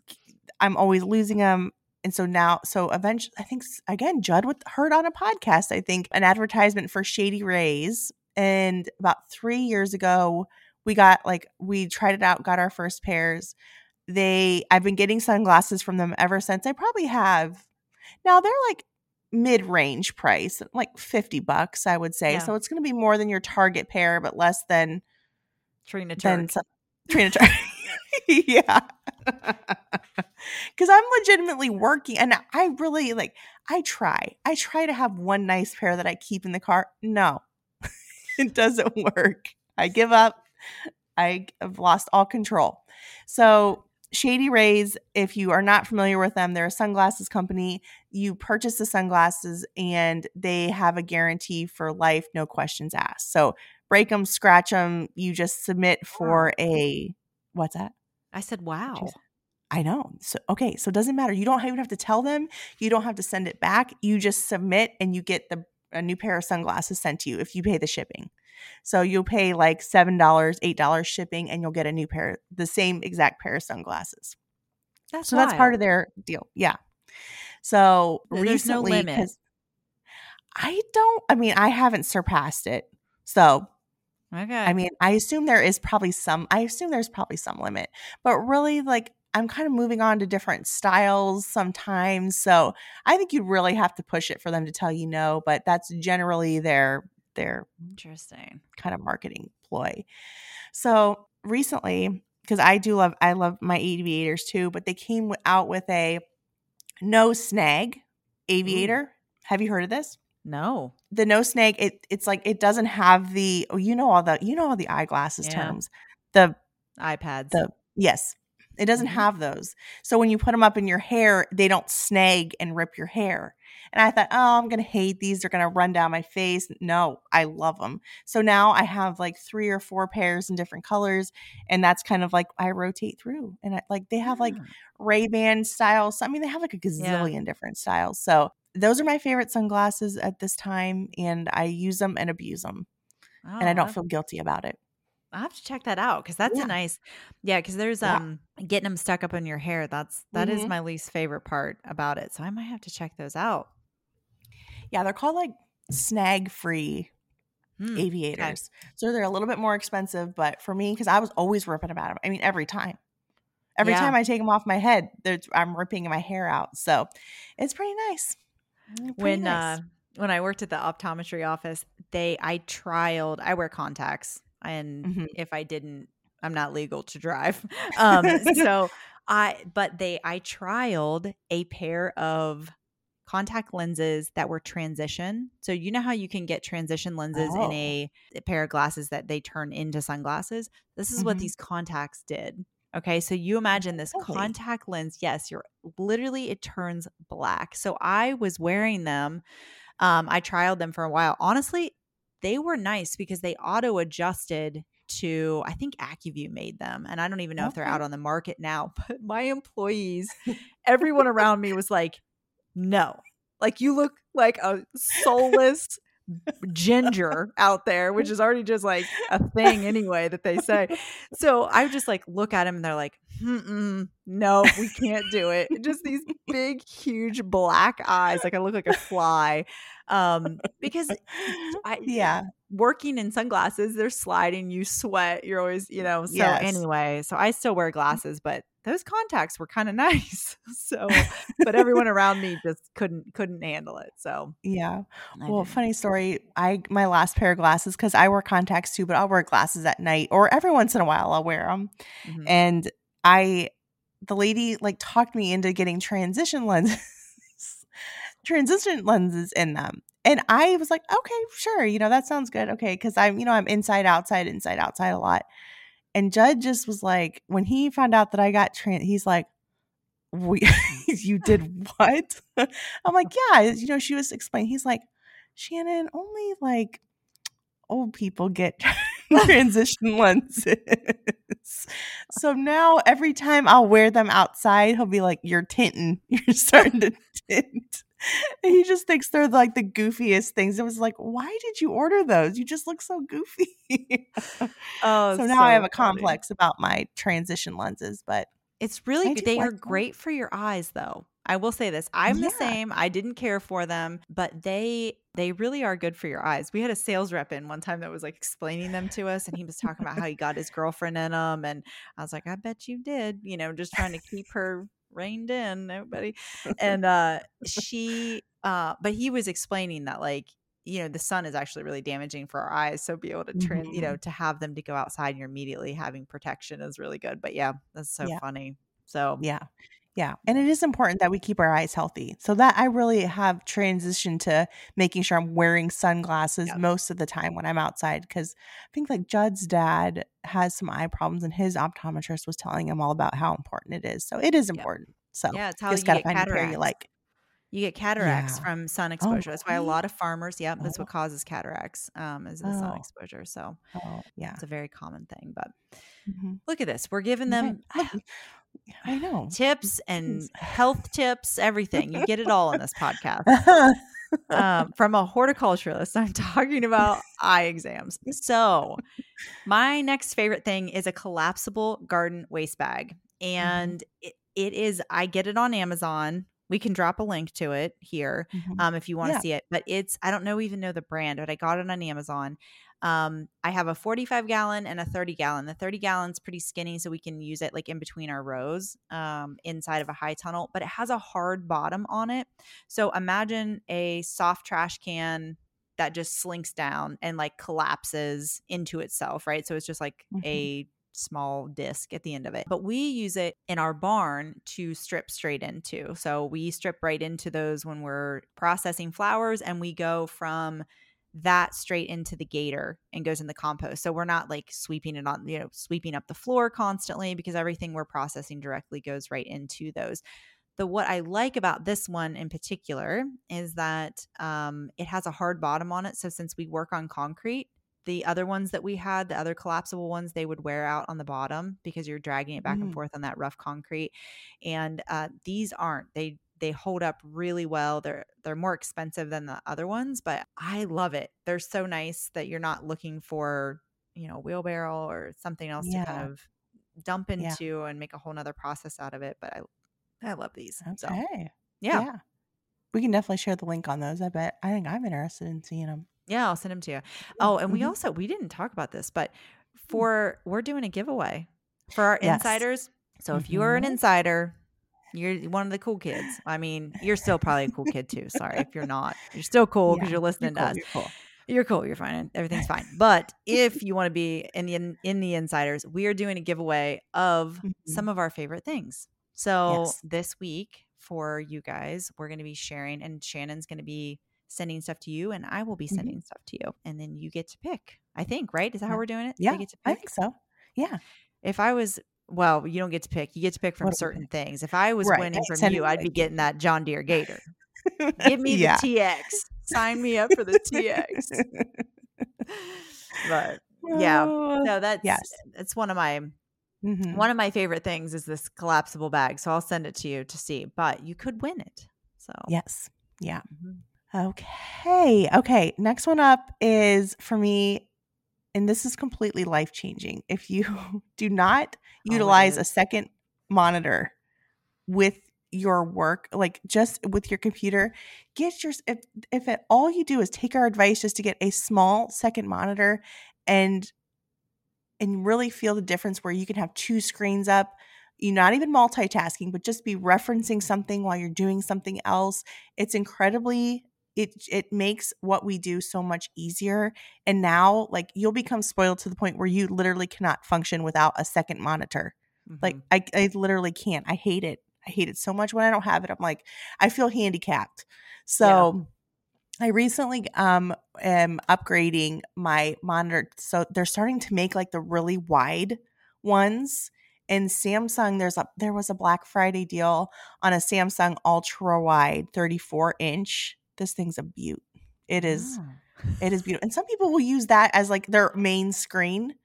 I'm always losing them and so now so eventually i think again judd with, heard on a podcast i think an advertisement for shady rays and about three years ago we got like we tried it out got our first pairs they I've been getting sunglasses from them ever since. I probably have. Now they're like mid-range price, like 50 bucks, I would say. Yeah. So it's going to be more than your Target pair, but less than Trina Turk. Some, Trina Turk. [LAUGHS] [LAUGHS] yeah. Cuz I'm legitimately working and I really like I try. I try to have one nice pair that I keep in the car. No. [LAUGHS] it doesn't work. I give up. I have lost all control. So Shady Rays, if you are not familiar with them, they're a sunglasses company. You purchase the sunglasses and they have a guarantee for life, no questions asked. So break them, scratch them. You just submit for a what's that? I said, wow. I know. So okay, so it doesn't matter. You don't even have to tell them. You don't have to send it back. You just submit and you get the a new pair of sunglasses sent to you if you pay the shipping. So you'll pay like $7, $8 shipping and you'll get a new pair, the same exact pair of sunglasses. That's so wild. that's part of their deal. Yeah. So There's recently, no limit. I don't, I mean, I haven't surpassed it. So Okay. I mean, I assume there is probably some, I assume there's probably some limit, but really, like, I'm kind of moving on to different styles sometimes. So I think you really have to push it for them to tell you no, but that's generally their their interesting kind of marketing ploy. So recently, because I do love I love my aviators too, but they came out with a no snag aviator. Ooh. Have you heard of this? No. The no snag, it it's like it doesn't have the oh, you know all the you know all the eyeglasses yeah. terms. The iPads. The yes. It doesn't mm-hmm. have those. So when you put them up in your hair, they don't snag and rip your hair. And I thought, oh, I'm going to hate these. They're going to run down my face. No, I love them. So now I have like three or four pairs in different colors. And that's kind of like I rotate through. And I, like they have like Ray Ban styles. I mean, they have like a gazillion yeah. different styles. So those are my favorite sunglasses at this time. And I use them and abuse them. Oh, and I don't feel guilty about it. I have to check that out because that's yeah. a nice, yeah. Because there's yeah. um getting them stuck up in your hair. That's that mm-hmm. is my least favorite part about it. So I might have to check those out. Yeah, they're called like snag free mm, aviators. Okay. So they're a little bit more expensive, but for me, because I was always ripping about them. I mean, every time. Every yeah. time I take them off my head, I'm ripping my hair out. So it's pretty nice. Pretty when nice. uh when I worked at the optometry office, they I trialed I wear contacts and mm-hmm. if I didn't, I'm not legal to drive. [LAUGHS] Um, so [LAUGHS] I, but they, I trialed a pair of contact lenses that were transition. So you know how you can get transition lenses oh. in a, a, pair of glasses that they turn into sunglasses. This is mm-hmm. what these contacts did. Okay, so you imagine this really? contact lens. Yes, you're literally it turns black. So I was wearing them. Um, I trialed them for a while. Honestly, they were nice because they auto adjusted to I think Acuvue made them and I don't even know okay. if they're out on the market now [LAUGHS] but my employees [LAUGHS] everyone around me was like no like you look like a soulless ginger out there which is already just like a thing anyway that they say. So I just like look at them and they're like no we can't do it. Just these big huge black eyes like I look like a fly um because [LAUGHS] I yeah working in sunglasses they're sliding you sweat you're always you know so yes. anyway so I still wear glasses but those contacts were kind of [LAUGHS] nice so [LAUGHS] but everyone around me just couldn't couldn't handle it so yeah well funny story I my last pair of glasses because I wear contacts too but I'll wear glasses at night or every once in a while I'll wear them mm-hmm. and I the lady like talked me into getting transition lenses [LAUGHS] transition lenses in them. And I was like, okay, sure, you know, that sounds good. Okay, because I'm, you know, I'm inside, outside, inside, outside a lot. And Judd just was like, when he found out that I got trans, he's like, we, [LAUGHS] you did [LAUGHS] what? I'm like, yeah, you know, she was explaining. He's like, Shannon, only like old people get [LAUGHS] transition lenses. so now every time I'll wear them outside, he'll be like, You're tinting. You're starting to tint. [LAUGHS] And he just thinks they're like the goofiest things. It was like, why did you order those? You just look so goofy. [LAUGHS] oh, so now so I have a funny. complex about my transition lenses, but it's really they are great for your eyes though. I will say this. I'm yeah. the same. I didn't care for them, but they they really are good for your eyes. We had a sales rep in one time that was like explaining them to us and he was talking about how he got his girlfriend in them and I was like, "I bet you did." You know, just trying to keep her reined in, nobody. [LAUGHS] And uh she uh but he was explaining that like you know the sun is actually really damaging for our eyes so be able to turn mm-hmm. you know to have them to go outside and you're immediately having protection is really good but yeah that's so yeah. funny so yeah yeah. And it is important that we keep our eyes healthy. So that I really have transitioned to making sure I'm wearing sunglasses most of the time when I'm outside because I think like Judd's dad has some eye problems and his optometrist was telling him all about how important it is. So it is important. So yeah, it's how you, you get find cataracts. you like. You get cataracts yeah. from sun oh, exposure. Oh, that's why a lot of farmers, yep, that's what oh. causes cataracts, um, is the oh. sun exposure. So oh, yeah, it's a very common thing. But mm-hmm. look at this. We're giving them [SIGHS] I know. Tips and health tips, everything. You get it all in this [LAUGHS] podcast. um, from a horticulturalist, I'm [LAUGHS] talking about eye exams. So, my next favorite thing is a collapsible garden waste bag. Mm-hmm. And mm-hmm. it, it is, I get it on Amazon. We can drop a link to it here mm-hmm. um, if you want to yeah. see it. But it's, I don't know, even know the brand, but I got it on Amazon. Um, I have a 45 gallon and a 30 gallon. The 30 gallon's pretty skinny, so we can use it like in between our rows um, inside of a high tunnel, but it has a hard bottom on it. So imagine a soft trash can that just slinks down and like collapses into itself, right? So it's just like mm-hmm. a small disc at the end of it. But we use it in our barn to strip straight into. So we strip right into those when we're processing flowers and we go from that straight into the gator and goes in the compost. So we're not like sweeping it on, you know, sweeping up the floor constantly because everything we're processing directly goes right into those. The what I like about this one in particular is that um, it has a hard bottom on it. So since we work on concrete, the other ones that we had, the other collapsible ones, they would wear out on the bottom because you're dragging it back mm. and forth on that rough concrete. And uh, these aren't. They they hold up really well. They're they're more expensive than the other ones, but I love it. They're so nice that you're not looking for, you know, wheelbarrow or something else yeah. to kind of dump into yeah. and make a whole nother process out of it. But I I love these. Okay. So, yeah. yeah. We can definitely share the link on those. I bet. I think I'm interested in seeing them. Yeah, I'll send them to you. Oh, and we mm-hmm. also we didn't talk about this, but hmm. for we're doing a giveaway for our yes. insiders. So if you are an mm-hmm. insider, you're one of the cool kids. I mean, you're still probably a cool kid too. Sorry if you're [LAUGHS] not. You're still cool because yeah, you're listening you're cool, to us. You're cool. You're cool. You're fine. Everything's [LAUGHS] fine. But if you want to be in the in the insiders, we are doing a giveaway of mm-hmm. some of our favorite things. So yes. this week for you guys, we're going to be sharing, and Shannon's going to be sending stuff to you, and I will be mm-hmm. sending mm-hmm. stuff to you, and then you get to pick. I think, right? Is that yeah. how we're doing it? Yeah, I think so. Yeah. If I was well, you don't get to pick. You get to pick from certain things. If I was right. winning from you, I'd be getting that John Deere Gator. Give [LAUGHS] me yeah. the TX. Sign me up for the TX. [LAUGHS] but yeah, oh, no, that's yes. that's one of my mm-hmm. one of my favorite things is this collapsible bag. So I'll send it to you to see. But you could win it. So yes, yeah. Mm-hmm. Okay. Okay. Next one up is for me and this is completely life changing. If you [LAUGHS] do not oh, utilize a second monitor with your work, like just with your computer, get your if if it, all you do is take our advice just to get a small second monitor and and really feel the difference where you can have two screens up you're not even multitasking but just be referencing something while you're doing something else it's incredibly it it makes what we do so much easier and now like you'll become spoiled to the point where you literally cannot function without a second monitor mm-hmm. like I, I literally can't i hate it i hate it so much when i don't have it i'm like i feel handicapped so yeah. i recently um am upgrading my monitor so they're starting to make like the really wide ones and Samsung, there's a there was a Black Friday deal on a Samsung ultra wide 34 inch this thing's a beaut. It is oh. it is beautiful. [LAUGHS] And some people will use that as like their main screen.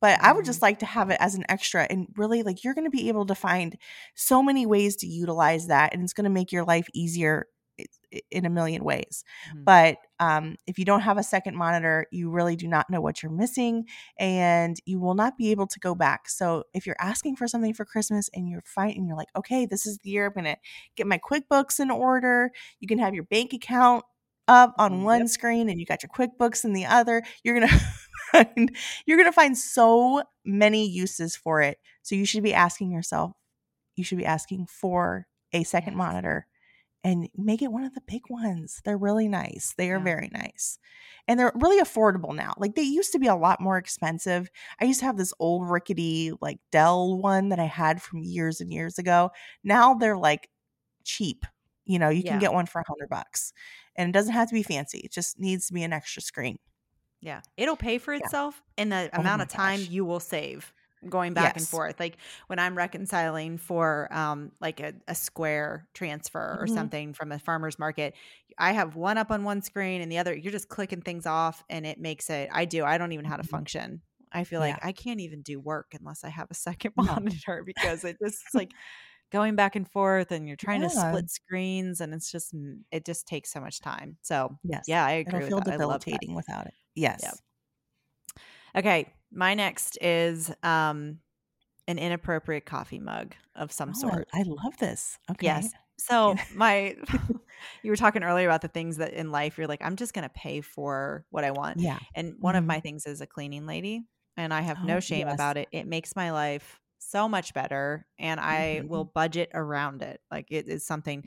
But I would just mm-hmm. like to have it as an extra and really like you're going to be able to find so many ways to utilize that and it's going to make your life easier in a million ways. Mm-hmm. But um, if you don't have a second monitor, you really do not know what you're missing and you will not be able to go back. So if you're asking for something for Christmas and you're fighting, you're like, okay, this is the year I'm going to get my QuickBooks in order. You can have your bank account up on one yep. screen and you got your QuickBooks in the other. You're going [LAUGHS] to find you're going to find so many uses for it. So you should be asking yourself, you should be asking for a second monitor and make it one of the big ones. They're really nice. They are yeah. very nice. And they're really affordable now. Like they used to be a lot more expensive. I used to have this old rickety like Dell one that I had from years and years ago. Now they're like cheap. You know, you yeah. can get one for a hundred bucks. And it doesn't have to be fancy. It just needs to be an extra screen. Yeah. It'll pay for itself yeah. in the oh amount of time gosh. you will save going back yes. and forth like when i'm reconciling for um like a, a square transfer or mm-hmm. something from a farmer's market i have one up on one screen and the other you're just clicking things off and it makes it i do i don't even know how to mm-hmm. function i feel like i can't even do work unless i have a second [LAUGHS] monitor because it just like [LAUGHS] going back and forth and you're trying yeah. to split screens and it's just it just takes so much time so yes yeah i agree It'll feel debilitating without it yes yep. okay my next is um an inappropriate coffee mug of some oh, sort. I love this. Okay. Yes. So my [LAUGHS] [LAUGHS] you were talking earlier about the things that in life you're like, I'm just gonna pay for what I want. Yeah. And one mm-hmm. of my things is a cleaning lady. And I have oh, no shame yes. about it. It makes my life so much better and I mm-hmm. will budget around it. Like it is something.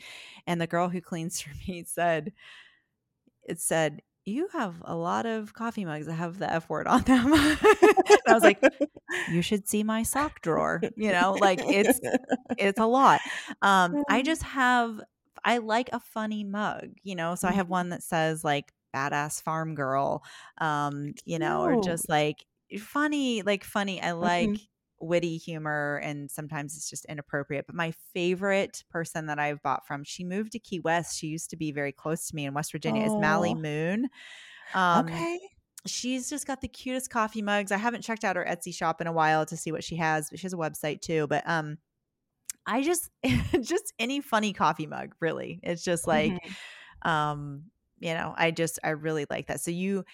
And the girl who cleans [LAUGHS] for me said, it said, you have a lot of coffee mugs that have the F word on [LAUGHS] them. I was like, you [LAUGHS] should see my sock drawer. You know, like it's it's a lot. Um, I just have I like a funny mug, you know. So I have mm-hmm. one that says like badass farm girl, um, you know, or just like funny, like funny. I like mm-hmm witty humor and sometimes it's just inappropriate. But my favorite person that I've bought from, she moved to Key West. She used to be very close to me in West Virginia, oh. is Mally Moon. Um, okay. She's just got the cutest coffee mugs. I haven't checked out her Etsy shop in a while to see what she has, but she has a website too. But um, I just [LAUGHS] just any funny coffee mug, really. It's just like mm-hmm. um, you know, I just I really like that. So you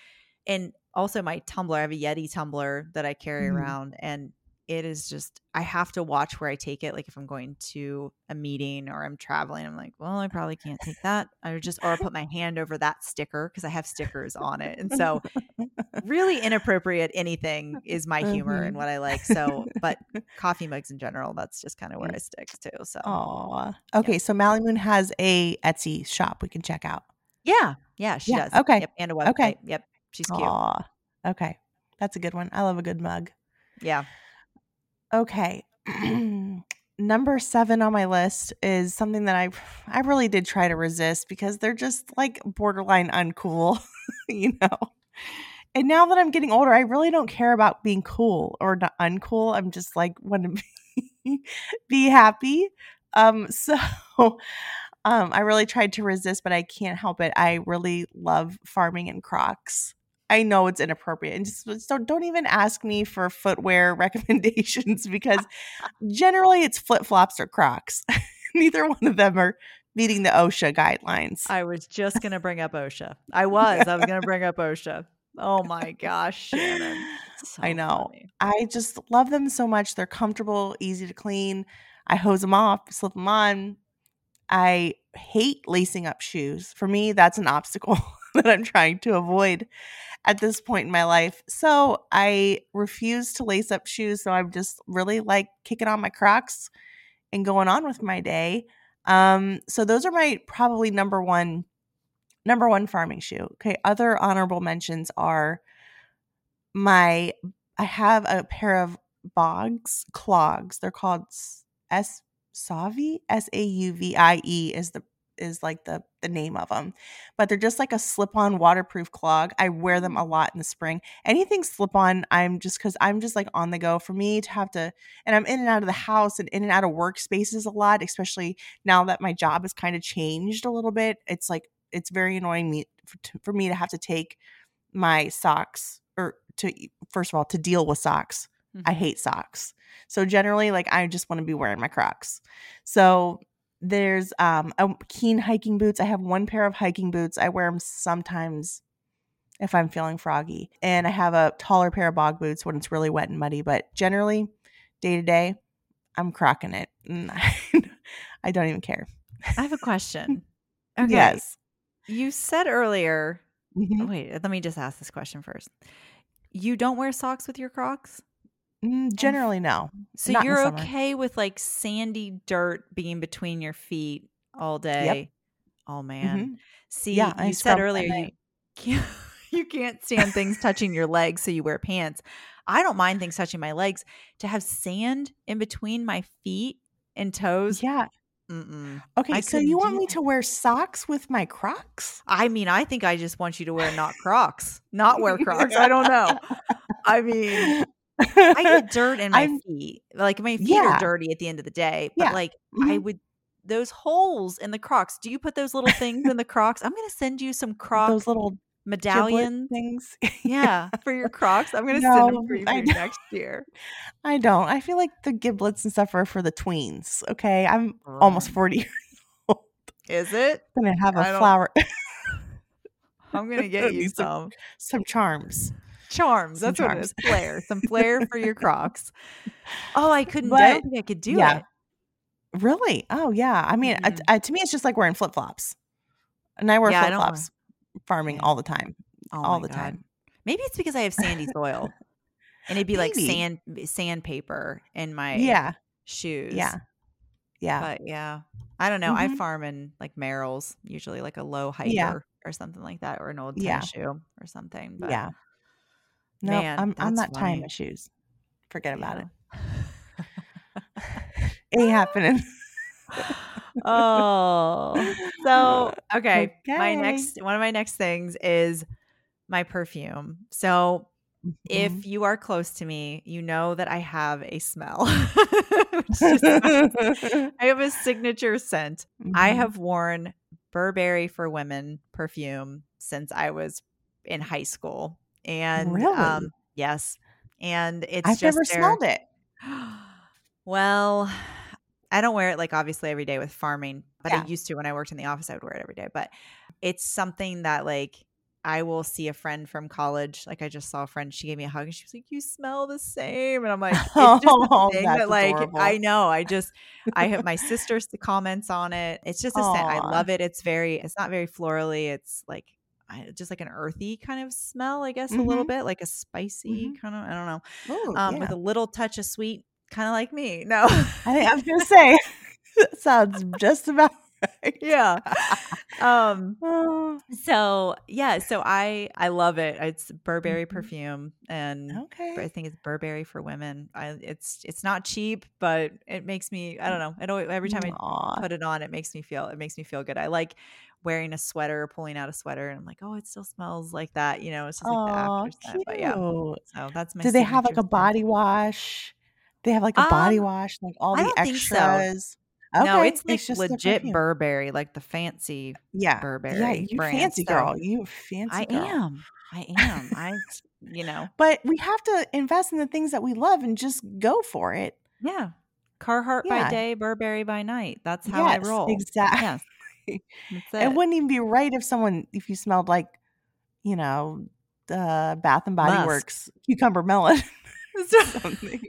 and also my tumbler, I have a Yeti tumbler that I carry mm-hmm. around and it is just I have to watch where I take it. Like if I'm going to a meeting or I'm traveling, I'm like, well, I probably can't take that. Or just or I'll put my hand over that sticker because I have stickers on it. And so really inappropriate anything is my humor mm-hmm. and what I like. So but coffee mugs in general, that's just kind of where I stick to. So Oh. Okay. Yeah. So Mally Moon has a Etsy shop we can check out. Yeah. Yeah, she yeah. does. Okay. Yep. And a website. Okay. Yep. She's cute. Aww. Okay. That's a good one. I love a good mug. Yeah. Okay. [CLEARS THROAT] Number 7 on my list is something that I I really did try to resist because they're just like borderline uncool, [LAUGHS] you know. And now that I'm getting older, I really don't care about being cool or not uncool. I'm just like want to [LAUGHS] be, be happy. Um [LAUGHS] so um I really tried to resist, but I can't help it. I really love farming in Crocs. I know it's inappropriate and just, just don't, don't even ask me for footwear [LAUGHS] recommendations because generally it's flip flops or Crocs. [LAUGHS] Neither one of them are meeting the OSHA guidelines. I was just going to bring up OSHA. I [LAUGHS] was. I was going to bring up OSHA. Oh my gosh, Shannon. So I know. Funny. I just love them so much. They're comfortable, easy to clean. I hose them off, slip them on. I hate lacing up shoes. For me, that's an obstacle that I'm trying to avoid at this point in my life. So I refuse to lace up shoes. So I'm just really like kicking on my Crocs and going on with my day. Um, so those are my probably number one number one farming shoe. Okay, other honorable mentions are my I have a pair of bogs clogs. They're called S Sauvie S A U V I E is the is like the the name of them but they're just like a slip-on waterproof clog i wear them a mm. lot in the spring. Anything slip-on i'm just because i'm just like on the go. For me to have to and i'm in and out of the house and in and out of workspaces a lot especially now that my job has kind of changed a little bit it's like it's very annoying me for, to, for me to have to take my socks or to first of all to deal with socks. Mm-hmm. i hate socks. So generally like i just want to be wearing my crocs. So there's um a keen hiking boots. I have one pair of hiking boots. I wear them sometimes if I'm feeling froggy. And I have a taller pair of bog boots when it's really wet and muddy, but generally day to day, I'm crocking it. [LAUGHS] I don't even care. I have a question. [LAUGHS] Okay. Yes. You said earlier, mm-hmm. wait, let me just ask this question first. You don't wear socks with your Crocs? Mm, generally, no. So Not you're okay with like sandy dirt being between your feet all day? Yep. Oh man. Mm-hmm. See, yeah, you I said earlier you can't, [LAUGHS] you can't stand things touching your legs, so you wear pants. I don't mind things touching my legs. To have sand in between my feet and toes, yeah. Mm-mm. Okay, I so you want me to wear socks with my Crocs? I mean, I think I just want you to wear not Crocs, not wear Crocs. I don't know. [LAUGHS] I mean, I get [LAUGHS] dirt in my I'm, feet. Like my feet yeah. are dirty at the end of the day. But yeah. like mm-hmm. I would those holes in the Crocs. Do you put those little things in the Crocs? I'm gonna send you some Crocs. Those little medallion things. yeah, for your Crocs. I'm gonna no, send them for you for next year. I don't. I feel like the giblets and stuff are for the tweens. Okay, I'm almost forty years [LAUGHS] old. Is it? I'm gonna have a flower. I'm gonna [LAUGHS] get you some some charms. Charms. That's charms. what it is. Flair. Some flair for your Crocs. Oh, I couldn't. But, I don't think I could do yeah. it. Really? Oh, yeah. I mean, mm-hmm. I, I, to me, it's just like wearing flip flops, and I wear yeah, flip flops farming all the time, oh all the God. time. Maybe it's because I have sandy soil, and it'd be Maybe. like sand sandpaper in my yeah shoes. Yeah, yeah. But yeah, I don't know. Mm-hmm. I farm in like Merrell's, usually like a low hiker yeah. or something like that, or an old tennis yeah. shoe or something. But yeah. No, Man, I'm I'm not funny. tying my shoes. Forget about yeah. it. [LAUGHS] Ain't happening. oh, so okay. [LAUGHS] okay. My next one of my next things is my perfume. So mm-hmm. if you are close to me, you know that I have a smell. [LAUGHS] I have a signature scent. Mm-hmm. I have worn Burberry for Women perfume since I was in high school. And really? um yes. And it's I've never their, smelled it. [GASPS] Well, I don't wear it like obviously every day with farming, but yeah. I used to when I worked in the office, I would wear it every day. But it's something that like I will see a friend from college. Like I just saw a friend, she gave me a hug and she was like, You smell the same. And I'm like, [LAUGHS] it's just oh, thing that like adorable. I know. I just I have my [LAUGHS] sister's comments on it. It's just a Aww. scent. I love it. It's very it's not very florally. It's like just like an earthy kind of smell, I guess, mm-hmm. a little mm-hmm. bit like a spicy mm-hmm. kind of, I don't know, Ooh, um, yeah. with a little touch of sweet kind of like me. No, I, I was gonna [LAUGHS] say [LAUGHS] that sounds just about right. [LAUGHS] Yeah. Um. Oh. So yeah. So I I love it. It's Burberry mm-hmm. perfume, and okay. I think it's Burberry for women. I it's it's not cheap, but it makes me I don't know. It always, every time Aww. I put it on, it makes me feel it makes me feel good. I like wearing a sweater, pulling out a sweater, and I'm like, oh, it still smells like that. You know, it's just like Aww, the after. But yeah. So that's my. Do they have like a body wash? They have like a um, body wash, like all the extras. So. Okay. No, it's like it's legit Burberry, like the fancy yeah. Burberry. Yeah, you fancy girl. You fancy I girl. am. I am. I you know. But we have to invest in the things that we love and just go for it. Yeah. Carhartt yeah. by day, Burberry by night. That's how yes, I roll. Exactly. [LAUGHS] Yes. It. it. wouldn't even be right if someone if you smelled like, you know, uh, Bath and Body Musk. Works cucumber melon. [LAUGHS] something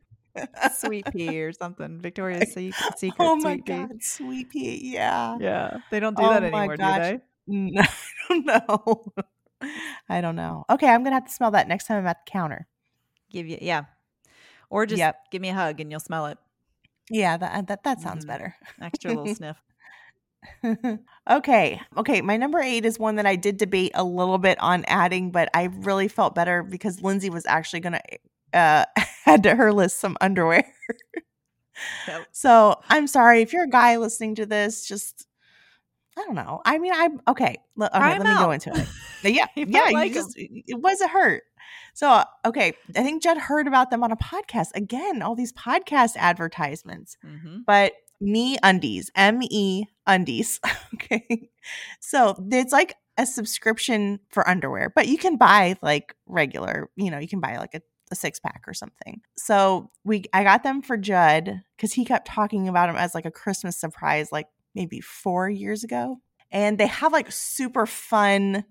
sweet pea or something. Victoria's [LAUGHS] Secret. Oh my sweet god, pea. sweet pea. Yeah, yeah. They don't do oh that anymore, do they? No, [LAUGHS] I don't know. [LAUGHS] I don't know. Okay, I'm gonna have to smell that next time I'm at the counter. Give you, yeah, or just yep. give me a hug and you'll smell it. Yeah, that that that sounds mm-hmm. better. Extra little sniff. okay. Okay. My number eight is one that I did debate a little bit on adding, but I really felt better because Lyndsay was actually going to uh, [LAUGHS] add to her list some underwear. [LAUGHS] So I'm sorry if you're a guy listening to this. Just I don't know. I mean, I'm okay. L- okay, let me go into it. [LAUGHS] Yeah, yeah. Like just, it was a hurt. So okay, I think Judd heard about them on a podcast. Again, all these podcast advertisements. Mm-hmm. But MeUndies, M E undies. okay, so it's like a subscription for underwear, but you can buy like regular. You know, you can buy like a a six pack or something. So we I got them for Judd because he kept talking about them as like a Christmas surprise, like maybe four years ago. And they have like super fun,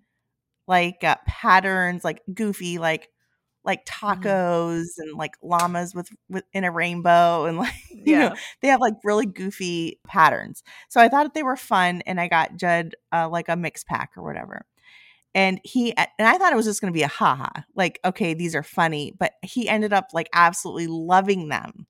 like uh, patterns, like goofy, like like mm-hmm. tacos mm. and like llamas with, with in a rainbow and [LAUGHS] like yeah. you know they have like really goofy patterns so i thought they were fun and i got judd uh, like a mix pack or whatever and he and i thought it was just going to be a haha like okay these are funny but he ended up like absolutely loving them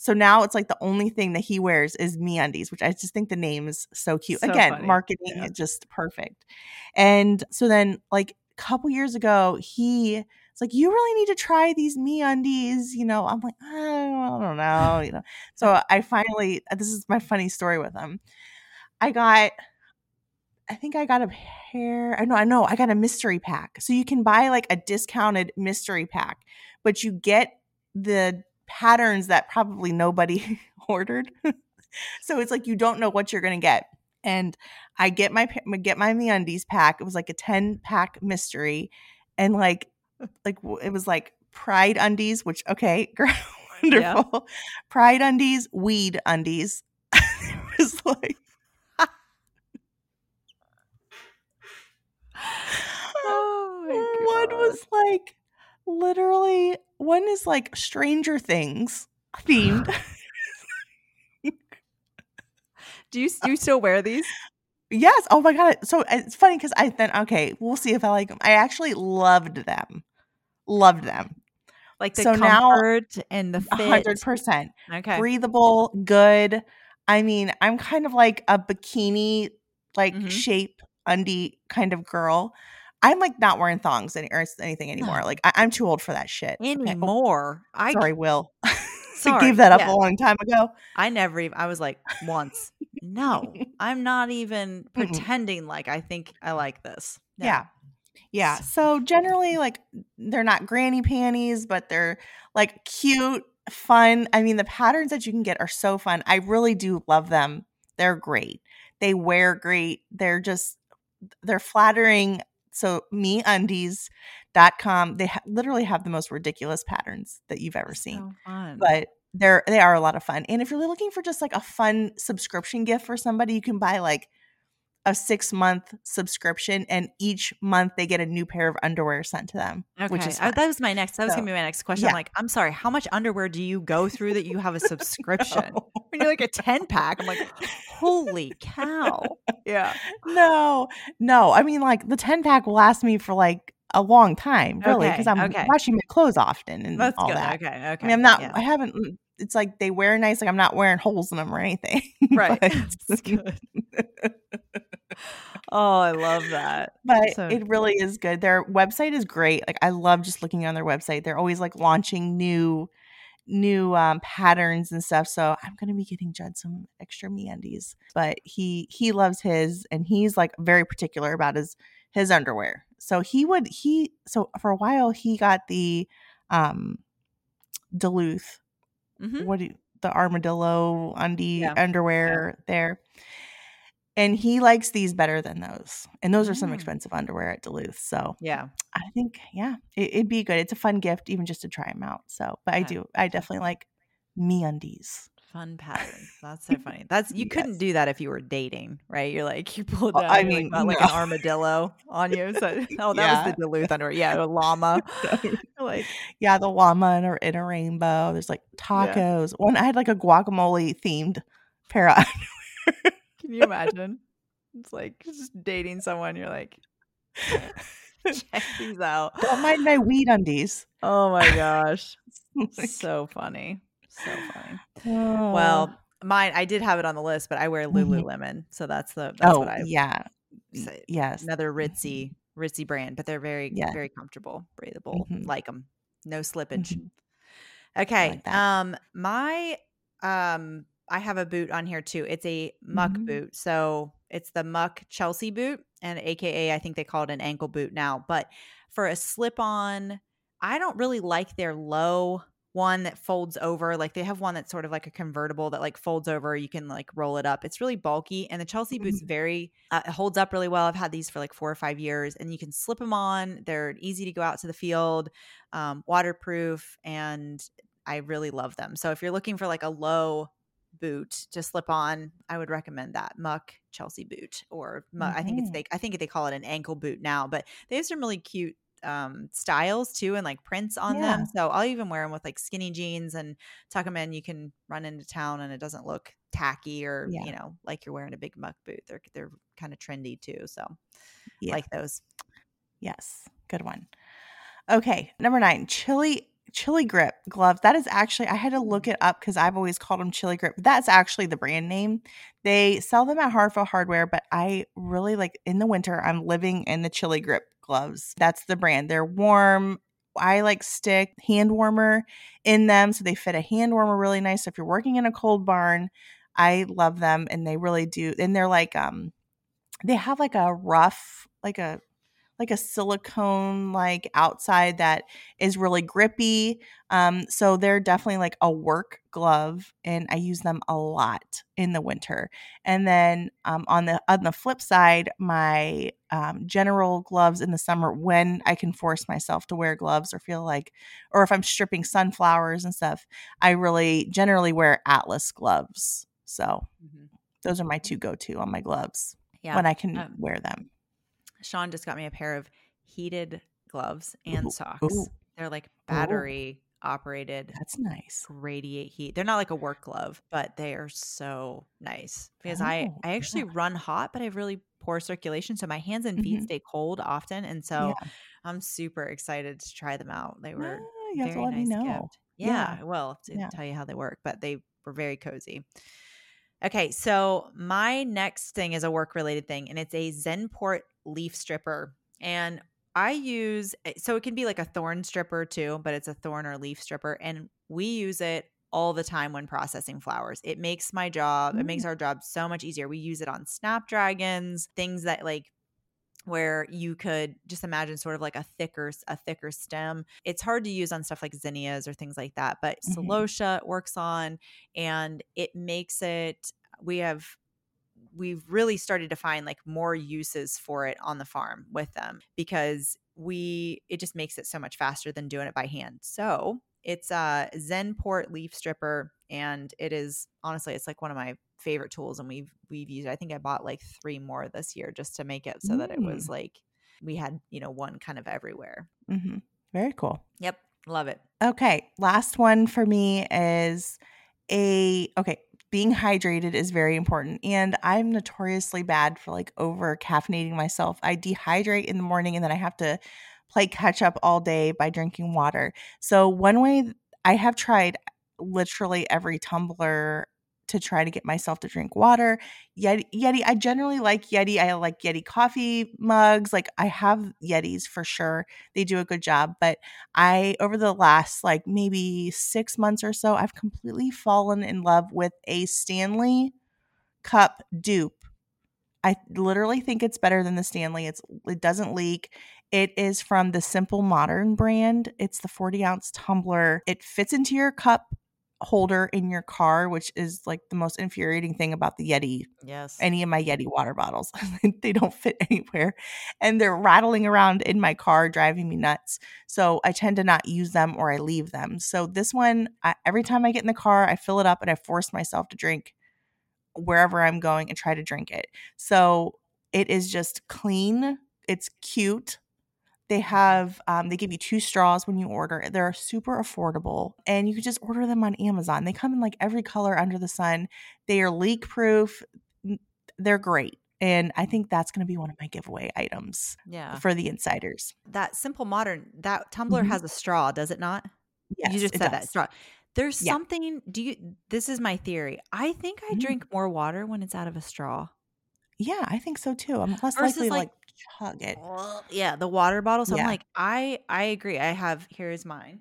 so now it's like the only thing that he wears is MeUndies, which I just think the name is so cute. So Again, funny. marketing yeah. is just perfect. And so then like a couple years ago, he it's like you really need to try these MeUndies you know i'm like oh, i don't know you know so [LAUGHS] i finally this is my funny story with him i got i think i got a pair i know i know i got a mystery pack so you can buy like a discounted mystery pack but you get the patterns that probably nobody [LAUGHS] ordered so it's like you don't know what you're going to get and i get my get my MeUndies pack it was like a 10 pack mystery and like like it was like pride undies, which okay, [LAUGHS] wonderful. Yeah. Pride undies, weed undies. [LAUGHS] it was like oh [LAUGHS] one was like literally one is like Stranger Things themed. [LAUGHS] do you do you still wear these? Yes. Oh my god. So it's funny because I then okay, we'll see if I like them. I actually loved them loved them. Like the so comfort now, and the hundred percent. Okay, breathable, good. I mean, I'm kind of like a bikini like mm-hmm. shape undie kind of girl. I'm like not wearing thongs any, or anything anymore. Like I, am too old for that shit oh, anymore. Okay. I sorry, Will. [LAUGHS] Sorry, gave that up yeah. a long time ago. I never even. I was like once. no, [LAUGHS] I'm not even pretending like I think I like this. No. Yeah, yeah. So generally, like, they're not granny panties, but they're like cute, fun. I mean, the patterns that you can get are so fun. I really do love them. They're great. They wear great. They're just, they're flattering. So, meundies.com, they ha- literally have the most ridiculous patterns that you've ever seen. So but they're, they are a lot of fun. And if you're looking for just like a fun subscription gift for somebody, you can buy like a six month subscription, and each month they get a new pair of underwear sent to them. Okay, which is uh, that was my next. That was so, gonna be my next question. Yeah. I'm like, I'm sorry, how much underwear do you go through that you have a [LAUGHS] subscription? no. When you're like a ten pack, I'm like, holy cow! Yeah, no, no. I mean, like the ten pack will last me for like a long time, really, because okay, I'm okay. washing my clothes often and That's all good. that. Okay, okay. I mean, I'm not. Yeah. I haven't. Mm, it's like they wear nice. Like I'm not wearing holes in them or anything. [LAUGHS] Right. [LAUGHS] Good. Oh, I love that. But so- it really is good. Their website is great. Like I love just looking on their website. They're always like launching new new um, patterns and stuff. So I'm gonna be getting Judd some extra MeUndies. But he he loves his and he's like very particular about his his underwear. So he would he so for a while he got the um Duluth. Mm-hmm. What do you, the armadillo undie yeah. underwear yeah. there and he likes these better than those. And those are some mm. expensive underwear at Duluth. So yeah, I think yeah, it, would be good. It's a fun gift, even just to try them out. So, but I do, I definitely like me undies. Fun pattern. That's so funny. [LAUGHS] That's you yes. couldn't do that if you were dating, right? You're like you pulled down. I mean, like, no. like an armadillo on you. So [LAUGHS] oh, that yeah. was the Duluth underwear. Yeah, a [LAUGHS] llama. like yeah, the llama in a, in a rainbow. There's like tacos. Yeah. One I had like a guacamole themed pair of underwear. Can you imagine? It's like just dating someone. You're like, [LAUGHS] check these out. Don't mind my weed undies. Oh my gosh, [LAUGHS] so funny, so funny. Oh. Well, mine. I did have it on the list, but I wear mm-hmm. Lululemon, so that's the. That's oh what I yeah, say. yes. Another ritzy, ritzy brand, but they're very, yeah. very comfortable, breathable. Mm-hmm. Like them, no slippage. Mm-hmm. Okay. Like um, my um I have a boot on here too. It's a muck mm-hmm. boot. So it's the muck Chelsea boot, and AKA, I think they call it an ankle boot now. But for a slip on, I don't really like their low one that folds over. Like they have one that's sort of like a convertible that like folds over. You can like roll it up. It's really bulky, and the Chelsea boot's mm-hmm. very uh, it holds up really well. I've had these for like four or five years, and you can slip them on. They're easy to go out to the field, um, waterproof, and I really love them. So if you're looking for like a low boot to slip on, I would recommend that Muck Chelsea boot or Muck, mm-hmm. I think it's mm-hmm. they I think they call it an ankle boot now, but they have some really cute um styles too and like prints on yeah. them. So I'll even wear them with like skinny jeans and tuck them in. You can run into town and it doesn't look tacky or yeah. you know like you're wearing a big muck boot. They're they're kind of trendy too. So yeah. like those. Yes, good one. Okay, number nine, chili chili grip gloves. That is actually I had to look it up because I've always called them chili grip. That's actually the brand name. They sell them at Hartford Hardware, but I really like in the winter. I'm living in the chili grip gloves. That's the brand. They're warm. I like stick hand warmer in them, so they fit a hand warmer really nice. So if you're working in a cold barn, I love them, and they really do. And they're like um, they have like a rough, like a like a silicone like outside that is really grippy. Um, so they're definitely like a work glove, and I use them a lot in the winter. And then um, on the on the flip side, my um, general gloves in the summer when I can force myself to wear gloves or feel like, or if I'm stripping sunflowers and stuff, I really generally wear Atlas gloves. So mm-hmm. those are my two go to on my gloves yeah. when I can um, wear them. Sean just got me a pair of heated gloves and ooh, socks. Ooh. They're like battery ooh. operated. That's nice. Radiate heat. They're not like a work glove, but they are so nice because oh, I I actually yeah. run hot, but I have really poor circulation, so my hands and feet mm-hmm. stay cold often, and so yeah. I'm super excited to try them out. They were ah, you very nice gift. Yeah, yeah, well, to yeah. tell you how they work, but they were very cozy. Okay, so my next thing is a work related thing, and it's a Zenport leaf stripper. And I use eh, so it can be like a thorn stripper too, but it's a thorn or leaf stripper. And we use it all the time when processing flowers. It makes my job, mm. it makes mm. our job so much easier. We use it on snapdragons, things that like where you could just imagine sort of like a thicker a thicker stem. It's hard to use on stuff like zinnias or things like that, but mm-hmm. celosia works on and it makes it we have we've really started to find like more uses for it on the farm with them because we it just makes it so much faster than doing it by hand. So it's a Zenport leaf stripper, and it is honestly it's like one of my favorite tools, and we've we've used. It. I think I bought like three more this year just to make it so mm. that it was mm. like we had you know one kind of everywhere. Mm-hmm. Very cool. Yep, love it. Okay, last one for me is a okay being hydrated is very important. And I'm notoriously bad for like over caffeinating myself. I dehydrate in the morning and then I have to play catch up all day by drinking water. So, one way I have tried literally every tumbler to try to get myself to drink water. Yeti, Yeti, I generally like Yeti. I like Yeti coffee mugs. Like I have Yetis for sure. They do a good job. But I, over the last like maybe six months or so, I've completely fallen in love with a Stanley cup dupe. I literally think it's better than the Stanley. It's it doesn't leak. It is from the Simple Modern brand. It's the 40 ounce tumbler. It fits into your cup holder in your car, which is like the most infuriating thing about the Yeti. Yes. Any of my Yeti water bottles. [LAUGHS] they don't fit [LAUGHS] anywhere. And they're rattling around in my car, driving me nuts. So I tend to not use them or I leave them. So this one, I, every time I get in the car, I fill it up and I force myself to drink wherever I'm going and try to drink it. So it is just clean. It's cute. They have um, they give you two straws when you order. They're super affordable, and you can just order them on Amazon. They come in like every color under the sun. They are leak proof. They're great. And I think that's going to be one of my giveaway items yeah. for the insiders. That simple modern, that tumbler mm-hmm. has a straw, does it not? Yes, you just said that straw. There's yeah. something, do you, this is my theory. I think I mm-hmm. drink more water when it's out of a straw. Yeah, I think so too. I'm less Versus likely to like, like chug it. Yeah, the water bottle. So yeah. I'm like, I I agree. I have here's mine.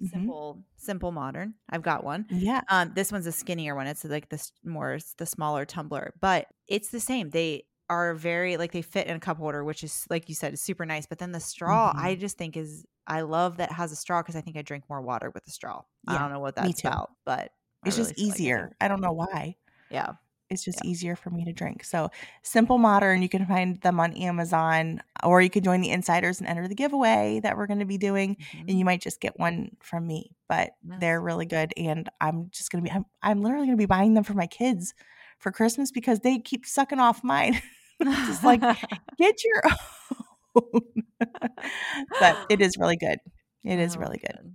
Mm-hmm. Simple, simple modern. I've got one. Yeah. Um, this one's a skinnier one. It's like this more the smaller tumbler, but it's the same. They are very like they fit in a cup holder, which is like you said, is super nice. But then the straw, mm-hmm. I just think is I love that it has a straw because I think I drink more water with a straw. Yeah, I don't know what that's about, but it's just easier. Like I don't know why. Yeah it's just yeah. easier for me to drink. So Simple Modern, you can find them on Amazon, or you can join the insiders and enter the giveaway that we're going to be doing, mm-hmm. and you might just get one from me. But yes. they're really good, and I'm just going to be I'm, I'm literally going to be buying them for my kids for Christmas because they keep sucking off mine. [LAUGHS] just like [LAUGHS] get your [LAUGHS] own. but it is really good. It is oh, really good.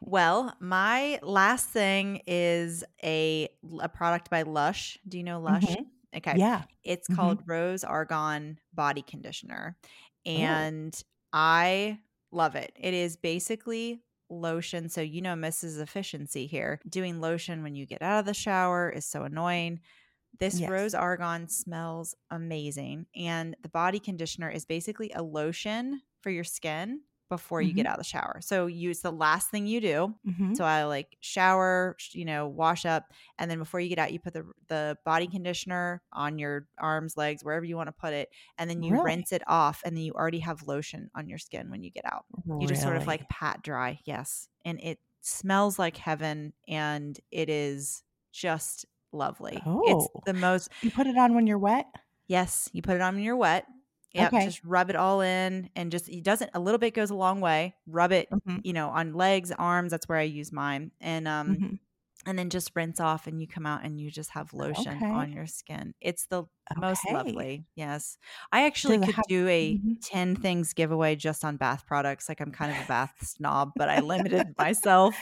Well, my last thing is a a product by Lush. Do you know Lush? Mm-hmm. Okay. Yeah. It's mm-hmm. called Rose Argon Body Conditioner. Oh. And oh. I love it. It is basically lotion. So, you know, Mrs. Efficiency here. Doing lotion when you get out of the shower is so annoying. This yes. rose argon smells amazing. And the body conditioner is basically a lotion for your skin before you mm-hmm. get out of the shower. So use the last thing you do. Mm-hmm. So I like shower, you know, wash up, and then before you get out, you put the the body conditioner on your arms, legs, wherever you want to put it, and then you really? rinse it off, and then you already have lotion on your skin when you get out. Really? You just sort of like pat dry, yes, and it smells like heaven, and it is just lovely. Oh, it's the most. You put it on when you're wet. Yes, you put it on when you're wet. Yep, okay. just rub it all in and just it doesn't a little bit goes a long way. Rub it, mm-hmm. you know, on legs, arms, that's where I use mine. And um mm-hmm. and then just rinse off and you come out and you just have lotion okay. on your skin. It's the okay. most lovely. Yes. I actually could have- do a mm-hmm. 10 things giveaway just on bath products. Like I'm kind of a bath [LAUGHS] snob, but I limited myself.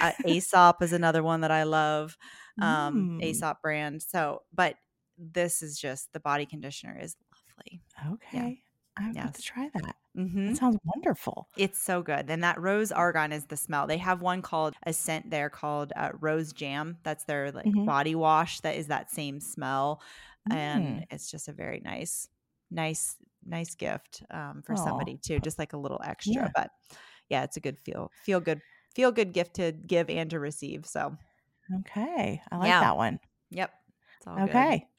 Uh, Aesop is another one that I love. Um mm. Aesop brand. So, but this is just the body conditioner is lovely. Okay. Yeah. I have yes. to try that. Mm-hmm. That sounds wonderful. It's so good. And that rose argon is the smell. They have one called a scent there called uh, rose jam. That's their like mm-hmm. body wash that is that same smell. Mm. And it's just a very nice, nice, nice gift um, for Aww. somebody too. Just like a little extra. Yeah. But yeah, it's a good feel, feel good, feel good gift to give and to receive. So okay. I like yeah. that one. Yep. okay. Good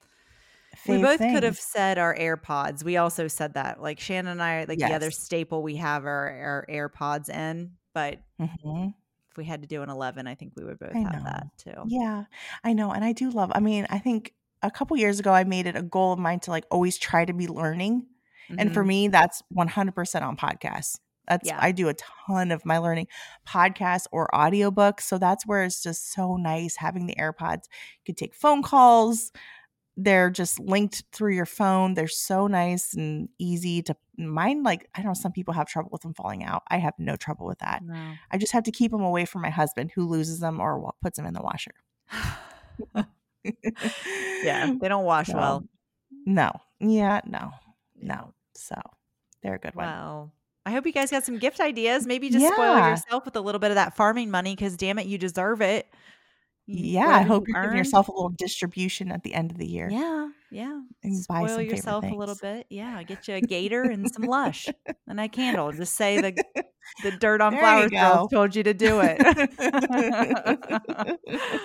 we both things. could have said our AirPods. We also said that. Like Shannon and I, like yes. the other staple we have are our AirPods in, but mm-hmm. if we had to do an 11, I think we would both I have know. that too. Yeah, I know. And I do love, I mean, I think a couple years ago, I made it a goal of mine to like always try to be learning. Mm-hmm. And for mm-hmm. me, that's 100% on podcasts. That's yeah. I do a ton of my learning podcasts or audiobooks. So that's where it's just so nice having the AirPods. You could take phone calls, they're just linked through your phone. They're so nice and easy to mine. Like, I know some people have trouble with them falling out. I have no trouble with that. No. I just have to keep them away from my husband who loses them or puts them in the washer. [LAUGHS] yeah, they don't [LAUGHS] wash no. well. No. Yeah, no. No. So they're a good one. Wow. I hope you guys got some gift ideas. Maybe just yeah. spoil yourself with a little bit of that farming money because damn it, you deserve it yeah, I hope you're giving yourself a little distribution at the end of the year. Yeah, yeah. And Spoil yourself a little bit. Yeah, get you a gator and some lush [LAUGHS] and a candle. Just say the the dirt on flowers girl told you to do it. [LAUGHS] [LAUGHS]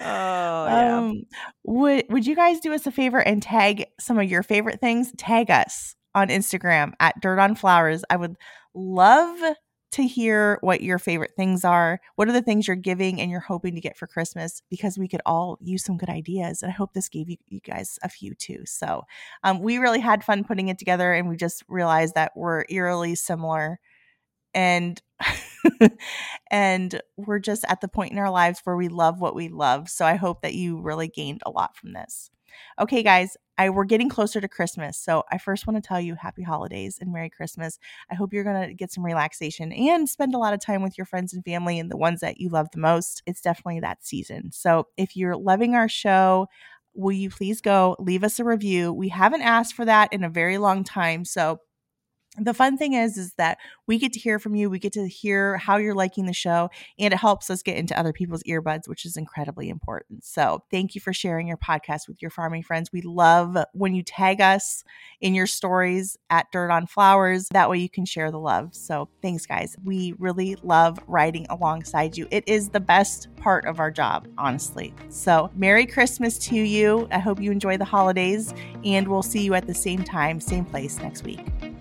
oh yeah. Um, would Would you guys do us a favor and tag some of your favorite things? Tag us on Instagram at Dirt on Flowers. I would love to hear what your favorite things are. What are the things you're giving and you're hoping to get for Christmas? Because we could all use some good ideas. And I hope this gave you, you guys a few too. So um, we really had fun putting it together and we just realized that we're eerily similar. And [LAUGHS] and we're just at the point in our lives where we love what we love. So I hope that you really gained a lot from this. Okay, guys, I we're getting closer to Christmas. So I first want to tell you happy holidays and Merry Christmas. I hope you're going to get some relaxation and spend a lot of time with your friends and family and the ones that you love the most. It's definitely that season. So if you're loving our show, will you please go leave us a review? We haven't asked for that in a very long time. So the fun thing is is that we get to hear from you we get to hear how you're liking the show and it helps us get into other people's earbuds which is incredibly important. So thank you for sharing your podcast with your farming friends. We love when you tag us in your stories at dirt on flowers. That way you can share the love. So thanks guys. We really love writing alongside you. It is the best part of our job honestly. So merry christmas to you. I hope you enjoy the holidays and we'll see you at the same time same place next week